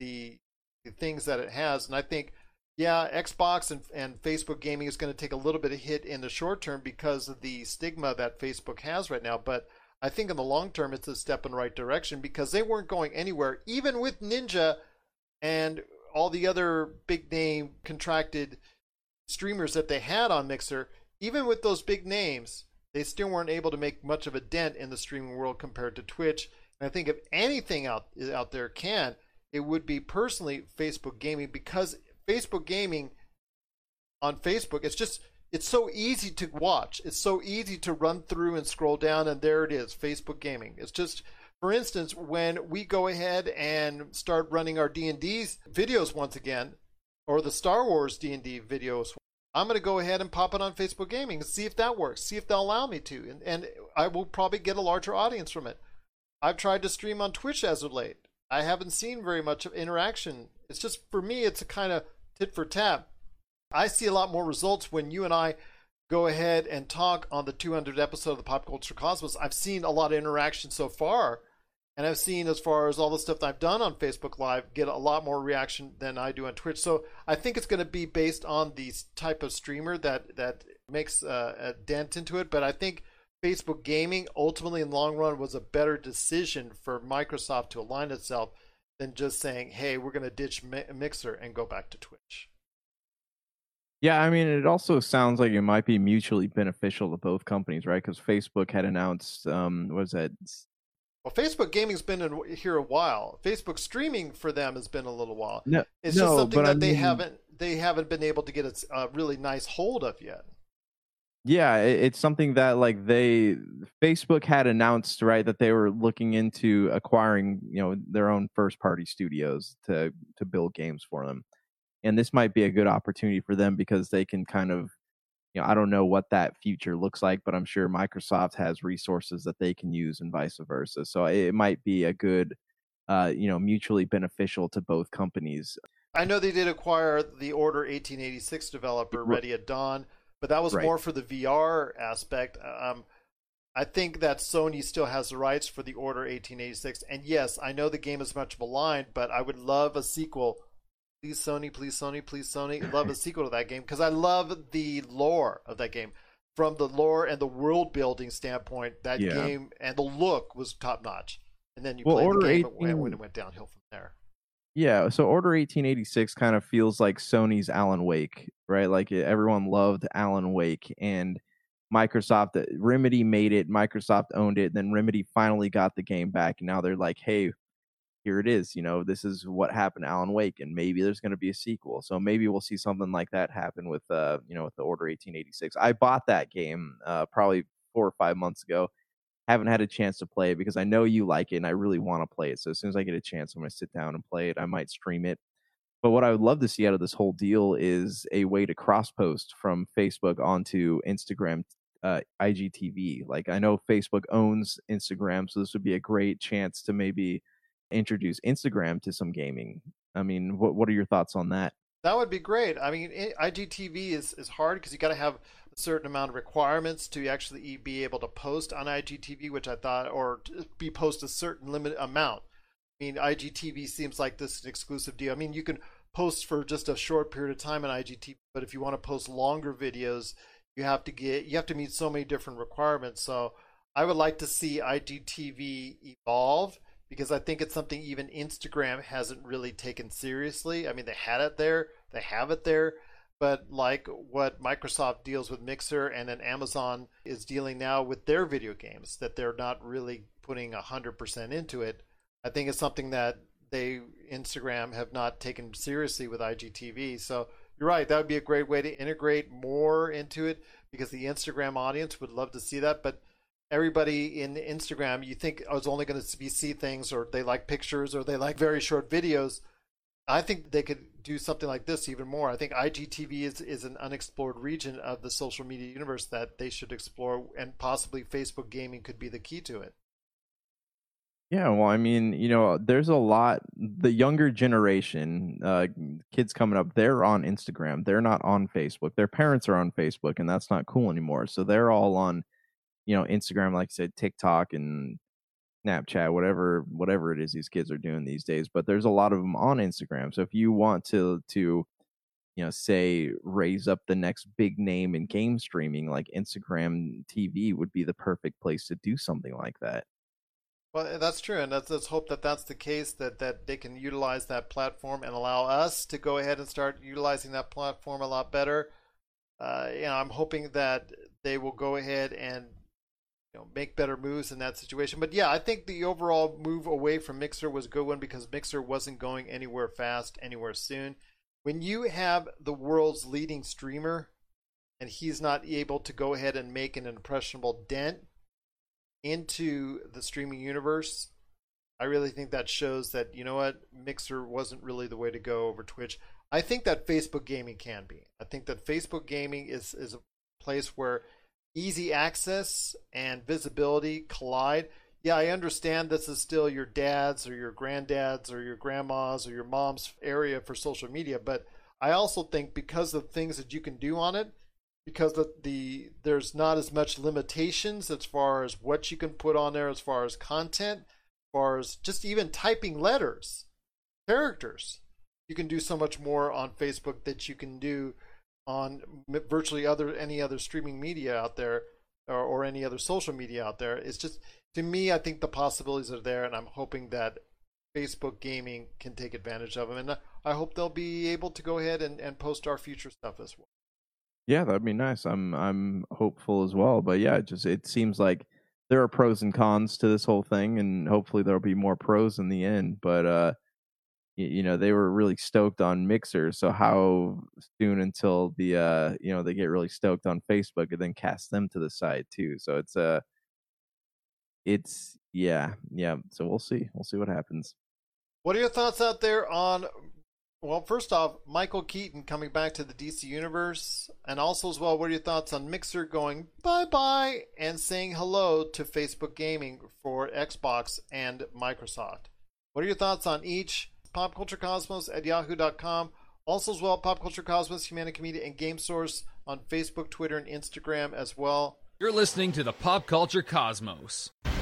[SPEAKER 3] the, the things that it has, and I think yeah, Xbox and, and Facebook gaming is going to take a little bit of hit in the short term because of the stigma that Facebook has right now. But I think in the long term, it's a step in the right direction because they weren't going anywhere, even with Ninja and all the other big name contracted streamers that they had on Mixer. Even with those big names, they still weren't able to make much of a dent in the streaming world compared to Twitch. And I think if anything out out there can, it would be personally Facebook gaming because Facebook gaming on Facebook, it's just it's so easy to watch. It's so easy to run through and scroll down, and there it is, Facebook gaming. It's just, for instance, when we go ahead and start running our D and D videos once again, or the Star Wars D and D videos, I'm going to go ahead and pop it on Facebook Gaming and see if that works. See if they'll allow me to, and and I will probably get a larger audience from it. I've tried to stream on Twitch as of late. I haven't seen very much of interaction. It's just for me, it's a kind of tit for tat. I see a lot more results when you and I go ahead and talk on the 200 episode of the Pop Culture Cosmos. I've seen a lot of interaction so far, and I've seen as far as all the stuff that I've done on Facebook Live get a lot more reaction than I do on Twitch. So I think it's going to be based on the type of streamer that that makes uh, a dent into it. But I think Facebook Gaming ultimately in the long run was a better decision for Microsoft to align itself than just saying, "Hey, we're going to ditch Mixer and go back to Twitch."
[SPEAKER 5] Yeah, I mean, it also sounds like it might be mutually beneficial to both companies, right? Because Facebook had announced, um, was that?
[SPEAKER 3] Well, Facebook gaming's been in, here a while. Facebook streaming for them has been a little while.
[SPEAKER 5] No,
[SPEAKER 3] it's
[SPEAKER 5] no,
[SPEAKER 3] just something that
[SPEAKER 5] I
[SPEAKER 3] they
[SPEAKER 5] mean,
[SPEAKER 3] haven't they haven't been able to get a uh, really nice hold of yet.
[SPEAKER 5] Yeah, it's something that like they Facebook had announced right that they were looking into acquiring, you know, their own first party studios to to build games for them. And this might be a good opportunity for them because they can kind of you know, I don't know what that future looks like, but I'm sure Microsoft has resources that they can use and vice versa. So it might be a good uh, you know, mutually beneficial to both companies.
[SPEAKER 3] I know they did acquire the Order 1886 developer Ready at Dawn, but that was
[SPEAKER 5] Right.
[SPEAKER 3] more for the VR aspect. Um, I think that Sony still has the rights for the Order 1886, and yes, I know the game is much maligned, but I would love a sequel. Please Sony, please Sony, please Sony, love a sequel to that game because I love the lore of that game. From the lore and the world building standpoint, that
[SPEAKER 5] Yeah.
[SPEAKER 3] game and the look was top notch. And then you
[SPEAKER 5] Well,
[SPEAKER 3] play
[SPEAKER 5] Order
[SPEAKER 3] the game,
[SPEAKER 5] 18
[SPEAKER 3] and when it went downhill from there.
[SPEAKER 5] Yeah, so Order 1886 kind of feels like Sony's Alan Wake, right? Like everyone loved Alan Wake and Microsoft Remedy made it, Microsoft owned it, then Remedy finally got the game back and now they're like, "Hey, here it is, you know, this is what happened Alan Wake and maybe there's going to be a sequel." So maybe we'll see something like that happen with uh, you know, with the Order 1886. I bought that game uh probably 4 or 5 months ago. Haven't had a chance to play it because I know you like it and I really want to play it. So as soon as I get a chance, I'm going to sit down and play it. I might stream it. But what I would love to see out of this whole deal is a way to cross post from Facebook onto Instagram uh, IGTV. Like I know Facebook owns Instagram, so this would be a great chance to maybe introduce Instagram to some gaming. I mean, what what are your thoughts on that?
[SPEAKER 3] That would be great. I mean, IGTV is, is hard because you got to have a certain amount of requirements to actually be able to post on IGTV, which I thought, or be post a certain limit amount. I mean, IGTV seems like this is an exclusive deal. I mean, you can post for just a short period of time on IGTV, but if you want to post longer videos, you have to get you have to meet so many different requirements. So I would like to see IGTV evolve because I think it's something even Instagram hasn't really taken seriously. I mean, they had it there, they have it there, but like what Microsoft deals with Mixer and then Amazon is dealing now with their video games, that they're not really putting 100% into it. I think it's something that they, Instagram, have not taken seriously with IGTV. So you're right, that would be a great way to integrate more into it because the Instagram audience would love to see that. But everybody in Instagram, you think is only going to be see things, or they like pictures, or they like very short videos. I think they could do something like this even more. I think IGTV is, is an unexplored region of the social media universe that they should explore, and possibly Facebook gaming could be the key to it.
[SPEAKER 5] Yeah, well, I mean, you know, there's a lot. The younger generation, uh, kids coming up, they're on Instagram. They're not on Facebook. Their parents are on Facebook, and that's not cool anymore. So they're all on you know Instagram, like I said, TikTok and Snapchat, whatever whatever it is these kids are doing these days. But there's a lot of them on Instagram. So if you want to to you know say raise up the next big name in game streaming, like Instagram TV would be the perfect place to do something like that.
[SPEAKER 3] Well, that's true, and let's, let's hope that that's the case. That that they can utilize that platform and allow us to go ahead and start utilizing that platform a lot better. Uh, you know, I'm hoping that they will go ahead and you know, make better moves in that situation. But yeah, I think the overall move away from Mixer was a good one because Mixer wasn't going anywhere fast, anywhere soon. When you have the world's leading streamer and he's not able to go ahead and make an impressionable dent into the streaming universe, I really think that shows that, you know what, Mixer wasn't really the way to go over Twitch. I think that Facebook gaming can be. I think that Facebook gaming is, is a place where easy access and visibility collide. Yeah, I understand this is still your dad's or your granddad's or your grandma's or your mom's area for social media, but I also think because of things that you can do on it, because the, the there's not as much limitations as far as what you can put on there as far as content, as far as just even typing letters, characters. You can do so much more on Facebook that you can do on virtually other any other streaming media out there or, or any other social media out there. It's just to me, I think the possibilities are there, and I'm hoping that Facebook gaming can take advantage of them, and I hope they'll be able to go ahead and, and post our future stuff as well.
[SPEAKER 5] Yeah, that'd be nice. I'm I'm hopeful as well, but yeah, it just it seems like there are pros and cons to this whole thing, and hopefully there'll be more pros in the end. But uh, you know they were really stoked on Mixer. So how soon until the uh you know they get really stoked on Facebook and then cast them to the side too? So it's uh it's yeah yeah. So we'll see we'll see what happens.
[SPEAKER 3] What are your thoughts out there on? Well, first off, Michael Keaton coming back to the DC universe, and also as well, what are your thoughts on Mixer going bye bye and saying hello to Facebook Gaming for Xbox and Microsoft? What are your thoughts on each? Popculturecosmos at yahoo.com. Also, as well, Pop Culture Cosmos, Humanic Media, and Game Source on Facebook, Twitter, and Instagram as well.
[SPEAKER 9] You're listening to the Pop Culture Cosmos.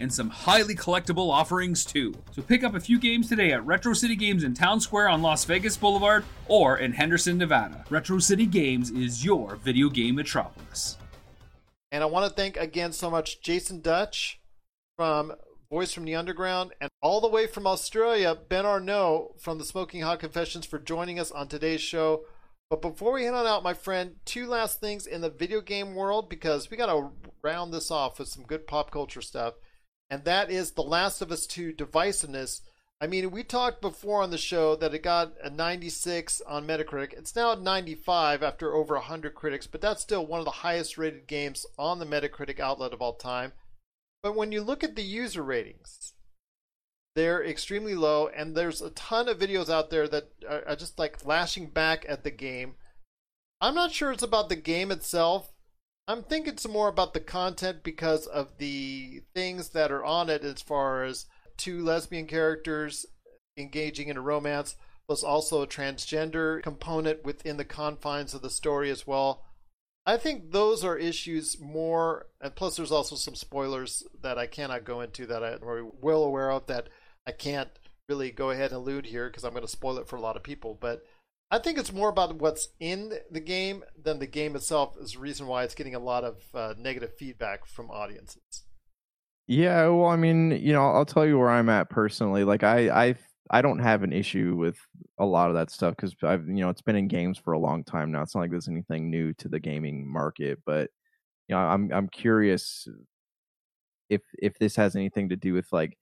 [SPEAKER 9] and some highly collectible offerings too. So pick up a few games today at Retro City Games in Town Square on Las Vegas Boulevard or in Henderson, Nevada. Retro City Games is your video game metropolis.
[SPEAKER 3] And I want to thank again so much Jason Dutch from Voice from the Underground and all the way from Australia, Ben Arnault from the Smoking Hot Confessions for joining us on today's show. But before we head on out, my friend, two last things in the video game world because we got to round this off with some good pop culture stuff and that is The Last of Us 2 divisiveness. I mean, we talked before on the show that it got a 96 on Metacritic. It's now at 95 after over 100 critics, but that's still one of the highest rated games on the Metacritic outlet of all time. But when you look at the user ratings, they're extremely low, and there's a ton of videos out there that are, are just like lashing back at the game. I'm not sure it's about the game itself. I'm thinking some more about the content because of the things that are on it as far as two lesbian characters engaging in a romance, plus also a transgender component within the confines of the story as well. I think those are issues more, and plus there's also some spoilers that I cannot go into that I'm well aware of that I can't really go ahead and allude here because I'm going to spoil it for a lot of people. But I think it's more about what's in the game than the game itself is the reason why it's getting a lot of uh, negative feedback from audiences.
[SPEAKER 5] Yeah, well, I mean, you know, I'll tell you where I'm at personally. Like, I, I, I don't have an issue with a lot of that stuff because I've, you know, it's been in games for a long time now. It's not like there's anything new to the gaming market, but you know, I'm, I'm curious if, if this has anything to do with like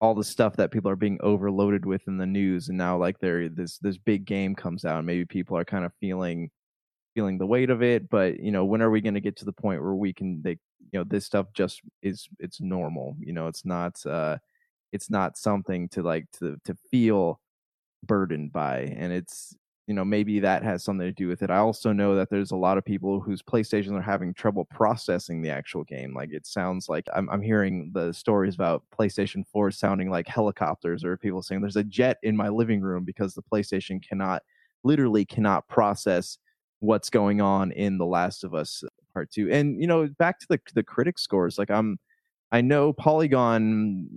[SPEAKER 5] all the stuff that people are being overloaded with in the news, and now like there, this, this big game comes out, and maybe people are kind of feeling feeling the weight of it but you know when are we going to get to the point where we can they you know this stuff just is it's normal you know it's not uh it's not something to like to to feel burdened by and it's you know maybe that has something to do with it i also know that there's a lot of people whose playstations are having trouble processing the actual game like it sounds like i'm, I'm hearing the stories about playstation 4 sounding like helicopters or people saying there's a jet in my living room because the playstation cannot literally cannot process what's going on in The Last of Us Part Two. And you know, back to the the critic scores. Like I'm, I know Polygon.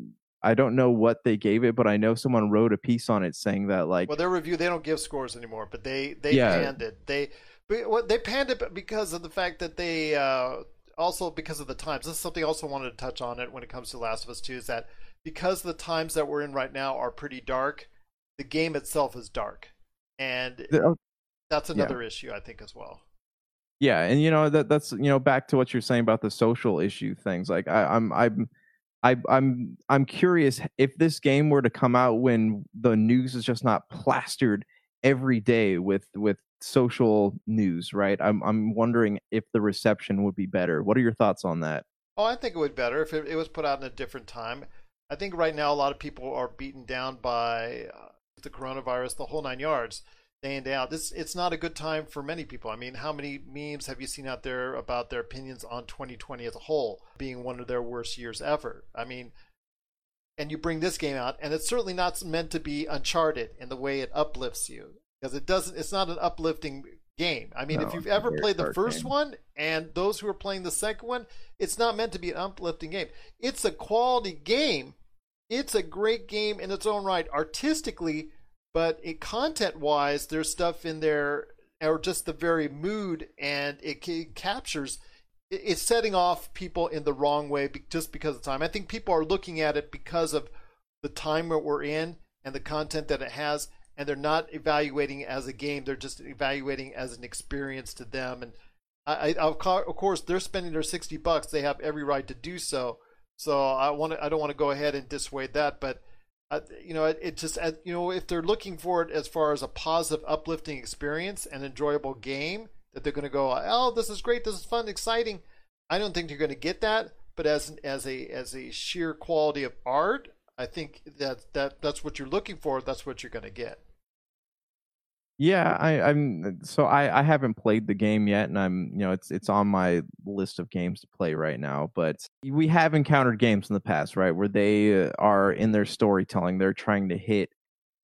[SPEAKER 5] I don't know what they gave it, but I know someone wrote a piece on it saying that like.
[SPEAKER 3] Well, their review they don't give scores anymore, but they they
[SPEAKER 5] Yeah.
[SPEAKER 3] panned it. They they panned it because of the fact that they uh, also because of the times. This is something I also wanted to touch on it when it comes to Last of Us Two is that because the times that we're in right now are pretty dark, the game itself is dark, and
[SPEAKER 5] The- oh,
[SPEAKER 3] that's
[SPEAKER 5] yeah.
[SPEAKER 3] another issue I think as well.
[SPEAKER 5] Yeah, and you know that that's you know back to what you're saying about the social issue things. Like I, I'm I'm I, I'm I'm curious if this game were to come out when the news is just not plastered every day with with social news, right? I'm I'm wondering if the reception would be better. What are your thoughts on that?
[SPEAKER 3] Oh, I think it would be better if it, it was put out in a different time. I think right now a lot of people are beaten down by uh, the coronavirus, the whole nine yards, day out. This it's not a good time for many people. I mean, how many memes have you seen out there about their opinions on 2020 as a whole being one of their worst years ever? I mean, and you bring this game out, and it's certainly not meant to be Uncharted in the way it uplifts you because it doesn't. It's not an uplifting game. I mean,
[SPEAKER 5] No,
[SPEAKER 3] if you've ever played the first
[SPEAKER 5] game.
[SPEAKER 3] one and those who are playing the second one, it's not meant to be an uplifting game. It's a quality game. It's a great game in its own right, artistically, but it content wise, there's stuff in there, or just the very mood, and it, ca- captures. it- It's setting off people in the wrong way be- just because of time. I think people are looking at it because of the time that we're in and the content that it has, and they're not evaluating it as a game. They're just evaluating it as an experience to them. And I, I of course, they're spending their sixty bucks. They have every right to do so. So I want to. I don't want to go ahead and dissuade that, but uh, you know, it, it just uh, you know, if they're looking for it as far as a positive, uplifting experience, an enjoyable game, that they're going to go, oh, this is great, this is fun, exciting. I don't think you're going to get that, but as as a as a sheer quality of art, I think that that that's what you're looking for. That's what you're going to get.
[SPEAKER 5] Yeah, I, I'm so I, I haven't played the game yet, and I'm you know it's it's on my list of games to play right now. But we have encountered games in the past, right, where they are in their storytelling, they're trying to hit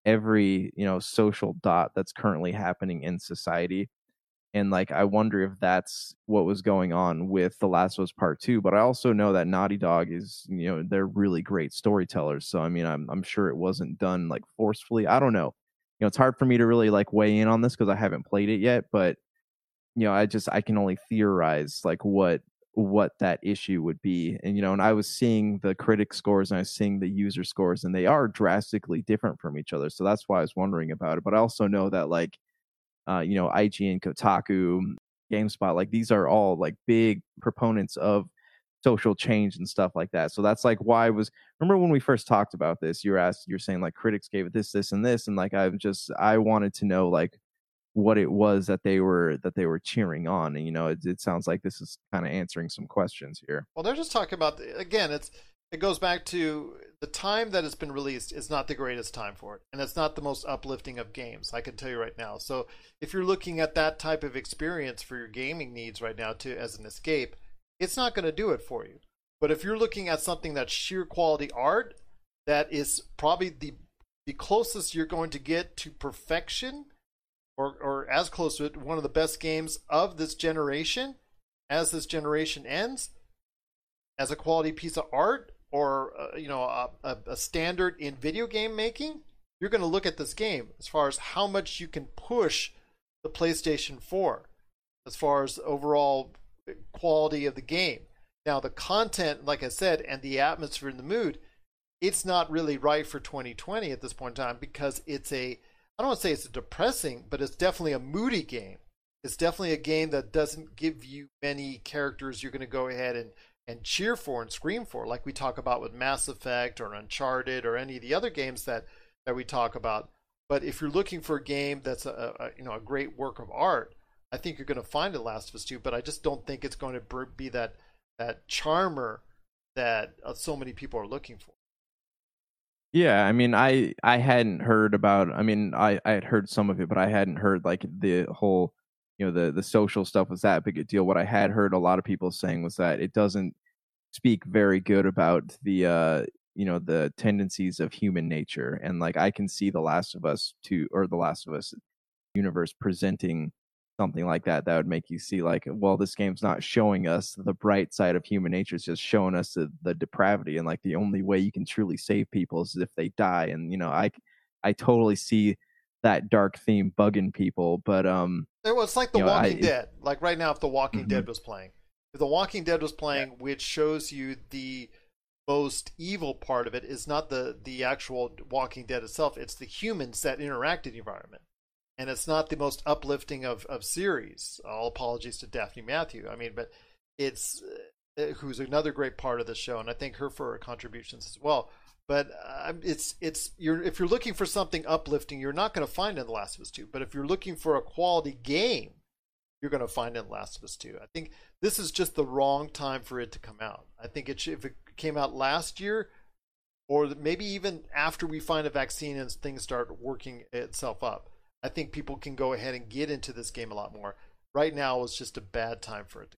[SPEAKER 5] every you know social dot that's currently happening in society, and like I wonder if that's what was going on with The Last of Us Part Two. But I also know that Naughty Dog is you know they're really great storytellers, so I mean I'm I'm sure it wasn't done like forcefully. I don't know you know it's hard for me to really like weigh in on this because i haven't played it yet but you know i just i can only theorize like what what that issue would be and you know and i was seeing the critic scores and i was seeing the user scores and they are drastically different from each other so that's why i was wondering about it but i also know that like uh you know ign kotaku gamespot like these are all like big proponents of social change and stuff like that. So that's like why I was remember when we first talked about this, you were asked you're saying like critics gave it this, this, and this, and like I've just I wanted to know like what it was that they were that they were cheering on. And you know, it, it sounds like this is kind of answering some questions here.
[SPEAKER 3] Well, they're just talking about again. It's it goes back to the time that it's been released is not the greatest time for it, and it's not the most uplifting of games. I can tell you right now. So if you're looking at that type of experience for your gaming needs right now, to as an escape, it's not going to do it for you. But if you're looking at something that's sheer quality art, that is probably the the closest you're going to get to perfection, or or as close to it, one of the best games of this generation, as this generation ends, as a quality piece of art, or uh, you know a, a, a standard in video game making, you're going to look at this game as far as how much you can push the PlayStation 4, as far as overall quality of the game. Now, the content, like I said, and the atmosphere and the mood, it's not really right for 2020 at this point in time because it's a, I don't want to say it's a depressing, but it's definitely a moody game. It's definitely a game that doesn't give you many characters you're going to go ahead and, and cheer for and scream for, like we talk about with Mass Effect or Uncharted or any of the other games that, that we talk about. But if you're looking for a game that's a, a you know a great work of art, I think you're going to find it Last of Us 2, but I just don't think it's going to be that that charmer that uh, so many people are looking for.
[SPEAKER 5] Yeah, I mean, I I hadn't heard about. I mean, I I had heard some of it, but I hadn't heard like the whole, you know, the the social stuff was that big a deal. What I had heard a lot of people saying was that it doesn't speak very good about the uh you know the tendencies of human nature and like i can see the last of us to or the last of us universe presenting something like that that would make you see like well this game's not showing us the bright side of human nature it's just showing us the, the depravity and like the only way you can truly save people is if they die and you know i i totally see that dark theme bugging people but um
[SPEAKER 3] it was like the
[SPEAKER 5] you know,
[SPEAKER 3] walking
[SPEAKER 5] I-
[SPEAKER 3] dead like right now if the walking
[SPEAKER 5] Mhm.
[SPEAKER 3] dead was playing. If the walking dead was playing which shows you the most evil part of it is not the the actual walking dead itself it's the humans that interact in the environment and it's not the most uplifting of, of series. All apologies to Daphne Matthew. I mean, but it's uh, who's another great part of the show, and I thank her for her contributions as well. But uh, it's it's you're if you're looking for something uplifting, you're not going to find in The Last of Us Two. But if you're looking for a quality game, you're going to find in The Last of Us Two. I think this is just the wrong time for it to come out. I think it should, if it came out last year, or maybe even after we find a vaccine and things start working itself up. I think people can go ahead and get into this game a lot more. Right now is just a bad time for it.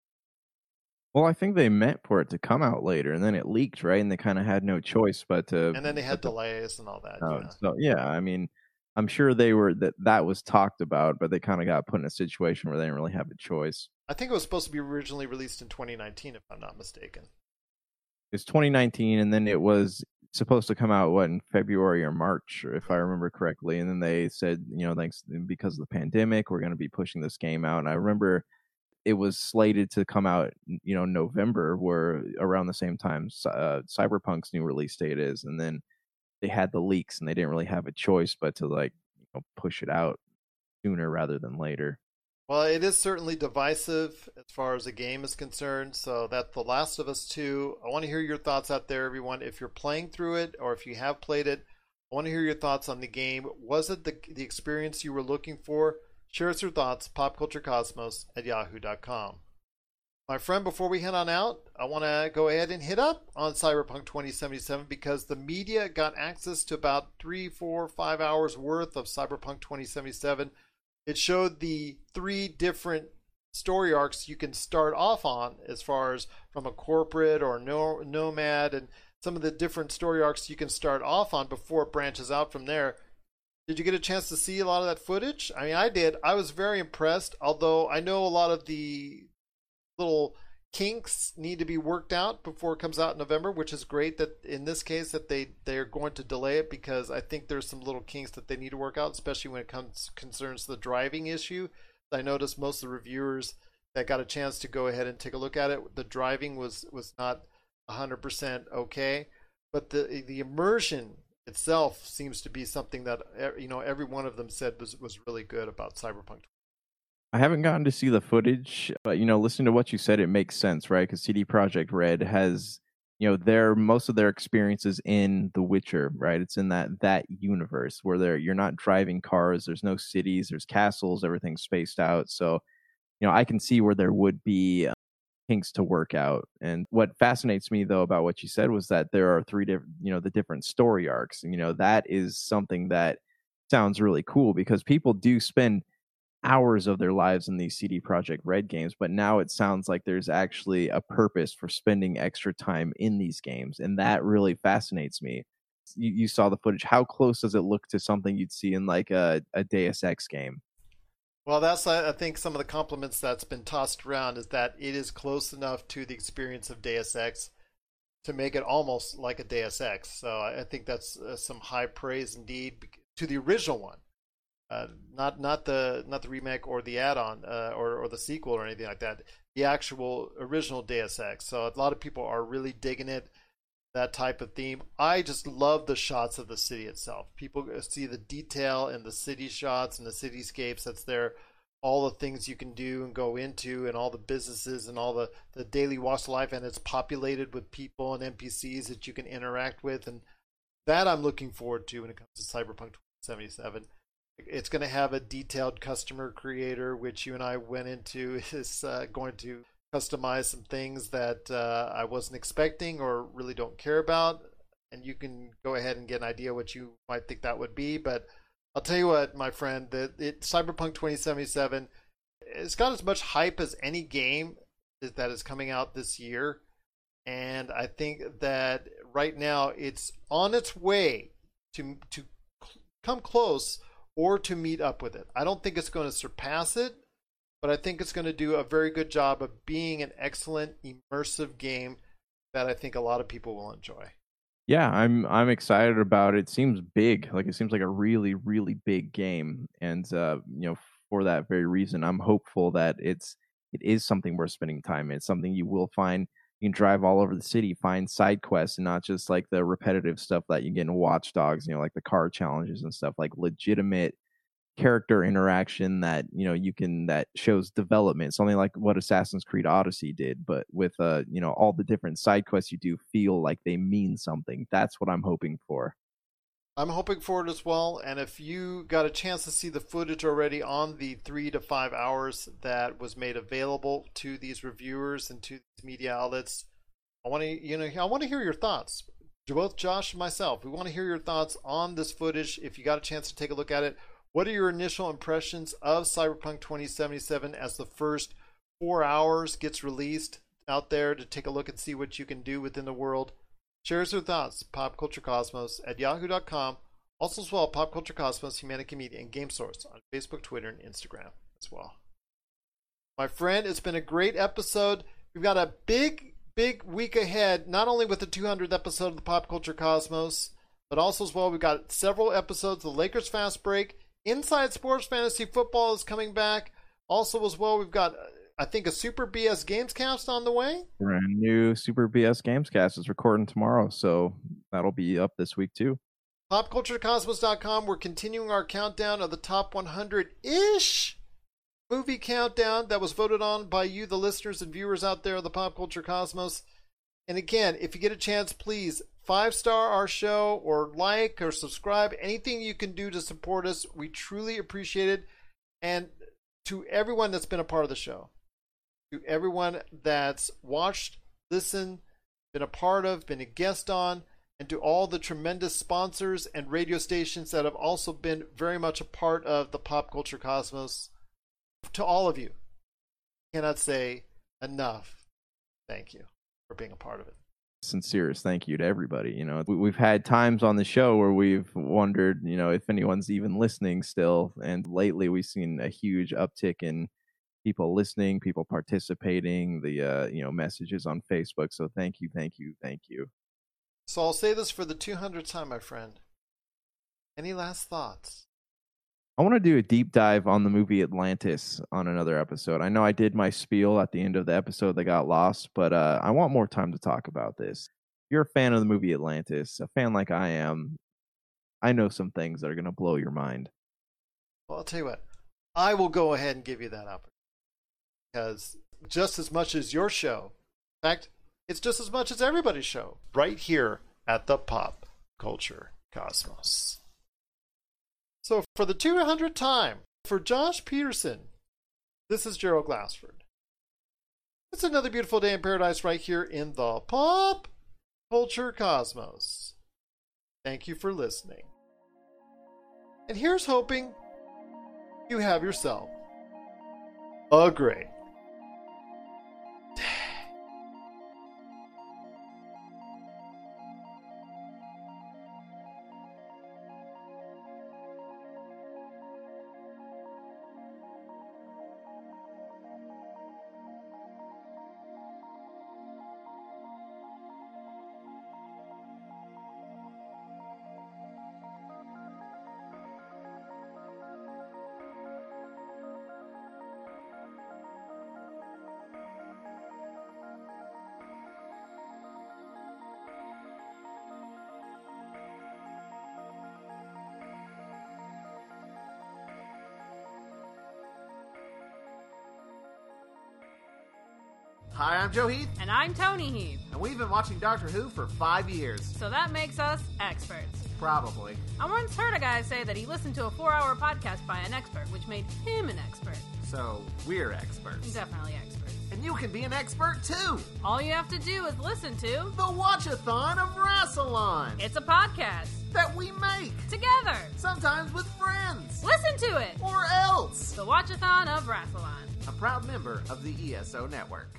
[SPEAKER 5] well i think they meant for it to come out later and then it leaked right and they kind of had no choice but to
[SPEAKER 3] And then they had
[SPEAKER 5] but to
[SPEAKER 3] delays and all that.
[SPEAKER 5] Oh,
[SPEAKER 3] yeah.
[SPEAKER 5] so yeah, I mean, I'm sure they were that that was talked about, but they kind of got put in a situation where they didn't really have a choice.
[SPEAKER 3] I think it was supposed to be originally released in 2019, if I'm not mistaken.
[SPEAKER 5] It's 2019, and then it was supposed to come out what in February or March, if I remember correctly. And then they said, you know, thanks because of the pandemic, we're going to be pushing this game out. And I remember it was slated to come out, you know, November, where around the same time uh, Cyberpunk's new release date is, and then they had the leaks, and they didn't really have a choice but to like you know, push it out sooner rather than later.
[SPEAKER 3] Well, it is certainly divisive as far as the game is concerned. So that's The Last of Us 2. I want to hear your thoughts out there, everyone. If you're playing through it or if you have played it, I want to hear your thoughts on the game. Was it the, the experience you were looking for? Share us your thoughts, popculturecosmos at yahoo.com. My friend, before we head on out, I want to go ahead and hit up on Cyberpunk 2077 because the media got access to about three, four, five hours worth of Cyberpunk 2077 it showed the three different story arcs you can start off on as far as from a corporate or no, nomad and some of the different story arcs you can start off on before it branches out from there. Did you get a chance to see a lot of that footage? I mean i did. I was very impressed although i know a lot of the little kinks need to be worked out before it comes out in November, which is great that in this case that they they're going to delay it because I think there's some little kinks that they need to work out, especially when it comes concerns the driving issue. I noticed most of the reviewers that got a chance to go ahead and take a look at it, the driving was was not 100% okay, but the the immersion itself seems to be something that you know every one of them said was was really good about Cyberpunk
[SPEAKER 5] I haven't gotten to see the footage, but you know, listening to what you said, it makes sense, right? Because CD Projekt Red has, you know, their most of their experiences in The Witcher, right? It's in that that universe where they're you're not driving cars, there's no cities, there's castles, everything's spaced out. So, you know, I can see where there would be uh, kinks to work out. And what fascinates me though about what you said was that there are three different, you know, the different story arcs. And, you know, that is something that sounds really cool because people do spend hours of their lives in these CD Projekt Red games, but now it sounds like there's actually a purpose for spending extra time in these games, and that really fascinates me. You, you saw the footage. How close does it look to something you'd see in like a, a Deus Ex game?
[SPEAKER 3] Well, that's I think some of the compliments that's been tossed around is that it is close enough to the experience of Deus Ex to make it almost like a Deus Ex. So I think that's uh, some high praise indeed to the original one. Uh, not not the not the remake or the add-on uh, or or the sequel or anything like that. The actual original Deus Ex. So a lot of people are really digging it. That type of theme. I just love the shots of the city itself. People see the detail in the city shots and the cityscapes that's there. All the things you can do and go into, and all the businesses and all the, the daily walks of life, and it's populated with people and NPCs that you can interact with, and that I'm looking forward to when it comes to Cyberpunk 2077 it's going to have a detailed customer creator, which you and I went into, is uh, going to customize some things that uh, I wasn't expecting or really don't care about. And you can go ahead and get an idea what you might think that would be. But I'll tell you what, my friend, that it, Cyberpunk 2077, it's got as much hype as any game that is coming out this year. And I think that right now it's on its way to to come close or to meet up with it. I don't think it's going to surpass it, but I think it's going to do a very good job of being an excellent immersive game that I think a lot of people will enjoy.
[SPEAKER 5] Yeah, I'm I'm excited about it. it seems big. Like it seems like a really really big game and uh you know for that very reason I'm hopeful that it's it is something worth spending time in. It's something you will find you can drive all over the city, find side quests, and not just like the repetitive stuff that you get in Watch Dogs, you know, like the car challenges and stuff, like legitimate character interaction that you know you can that shows development. Something like what assassin's creed odyssey did but with uh you know all the different side quests you do feel like they mean something. That's what i'm hoping for
[SPEAKER 3] i'm hoping for it as well and if you got a chance to see the footage already on the three to five hours that was made available to these reviewers and to these media outlets i want to you know i want to hear your thoughts both josh and myself we want to hear your thoughts on this footage if you got a chance to take a look at it what are your initial impressions of Cyberpunk 2077 as the first four hours gets released out there to take a look and see what you can do within the world? Share your thoughts, popculturecosmos at yahoo.com. Also, as well, Pop Culture Cosmos, Humanity Media, and Game Source on Facebook, Twitter, and Instagram as well. My friend, it's been a great episode. We've got a big, big week ahead, not only with the 200th episode of the Pop Culture Cosmos, but also as well, we've got several episodes of the Lakers Fast Break Inside Sports Fantasy Football is coming back. Also, as well, we've got I think a Super BS Gamescast on the way.
[SPEAKER 5] Brand new Super BS Gamescast is recording tomorrow, so that'll be up this week too.
[SPEAKER 3] PopCultureCosmos.com. We're continuing our countdown of the top 100 ish movie countdown that was voted on by you, the listeners and viewers out there of the Pop Culture Cosmos. And again, if you get a chance, please five star our show or like or subscribe. Anything you can do to support us, we truly appreciate it. And to everyone that's been a part of the show, to everyone that's watched, listened, been a part of, been a guest on, and to all the tremendous sponsors and radio stations that have also been very much a part of the pop culture cosmos, to all of you, I cannot say enough thank you for being a part of it
[SPEAKER 5] sincerest thank you to everybody. You know, we, have had times on the show where we've wondered, you know, if anyone's even listening still. And lately, we've seen a huge uptick in people listening, people participating, the uh, you know messages on Facebook. So thank you, thank you, thank you.
[SPEAKER 3] So I'll say this for the 200th time, my friend. Any last thoughts?
[SPEAKER 5] I want to do a deep dive on the movie Atlantis on another episode. I know I did my spiel at the end of the episode that got lost, but uh, I want more time to talk about this. If you're a fan of the movie Atlantis, a fan like I am, I know some things that are going to blow your mind.
[SPEAKER 3] Well, I'll tell you what. I will go ahead and give you that opportunity because just as much as your show, in fact, it's just as much as everybody's show right here at the Pop Culture Cosmos. So for the 200th time, for Josh Peterson, this is Gerald Glassford. It's another beautiful day in paradise right here in the Pop Culture Cosmos. Thank you for listening. And here's hoping you have yourself a great
[SPEAKER 11] Hi, I'm Joe Heath,
[SPEAKER 12] And I'm Tony Heath.
[SPEAKER 11] and we've been watching Doctor Who for five years.
[SPEAKER 12] So that makes us experts.
[SPEAKER 11] Probably.
[SPEAKER 12] I once heard a guy say that he listened to a four hour podcast by an expert, which made him an expert.
[SPEAKER 11] So we're experts.
[SPEAKER 12] Definitely experts.
[SPEAKER 11] And you can be an expert too.
[SPEAKER 12] All you have to do is listen to
[SPEAKER 11] The Watchathon of Rassilon.
[SPEAKER 12] It's a podcast
[SPEAKER 11] that we make
[SPEAKER 12] together,
[SPEAKER 11] sometimes with friends.
[SPEAKER 12] Listen to it.
[SPEAKER 11] Or else.
[SPEAKER 12] The Watchathon of Rassilon.
[SPEAKER 11] A proud member of the ESO network.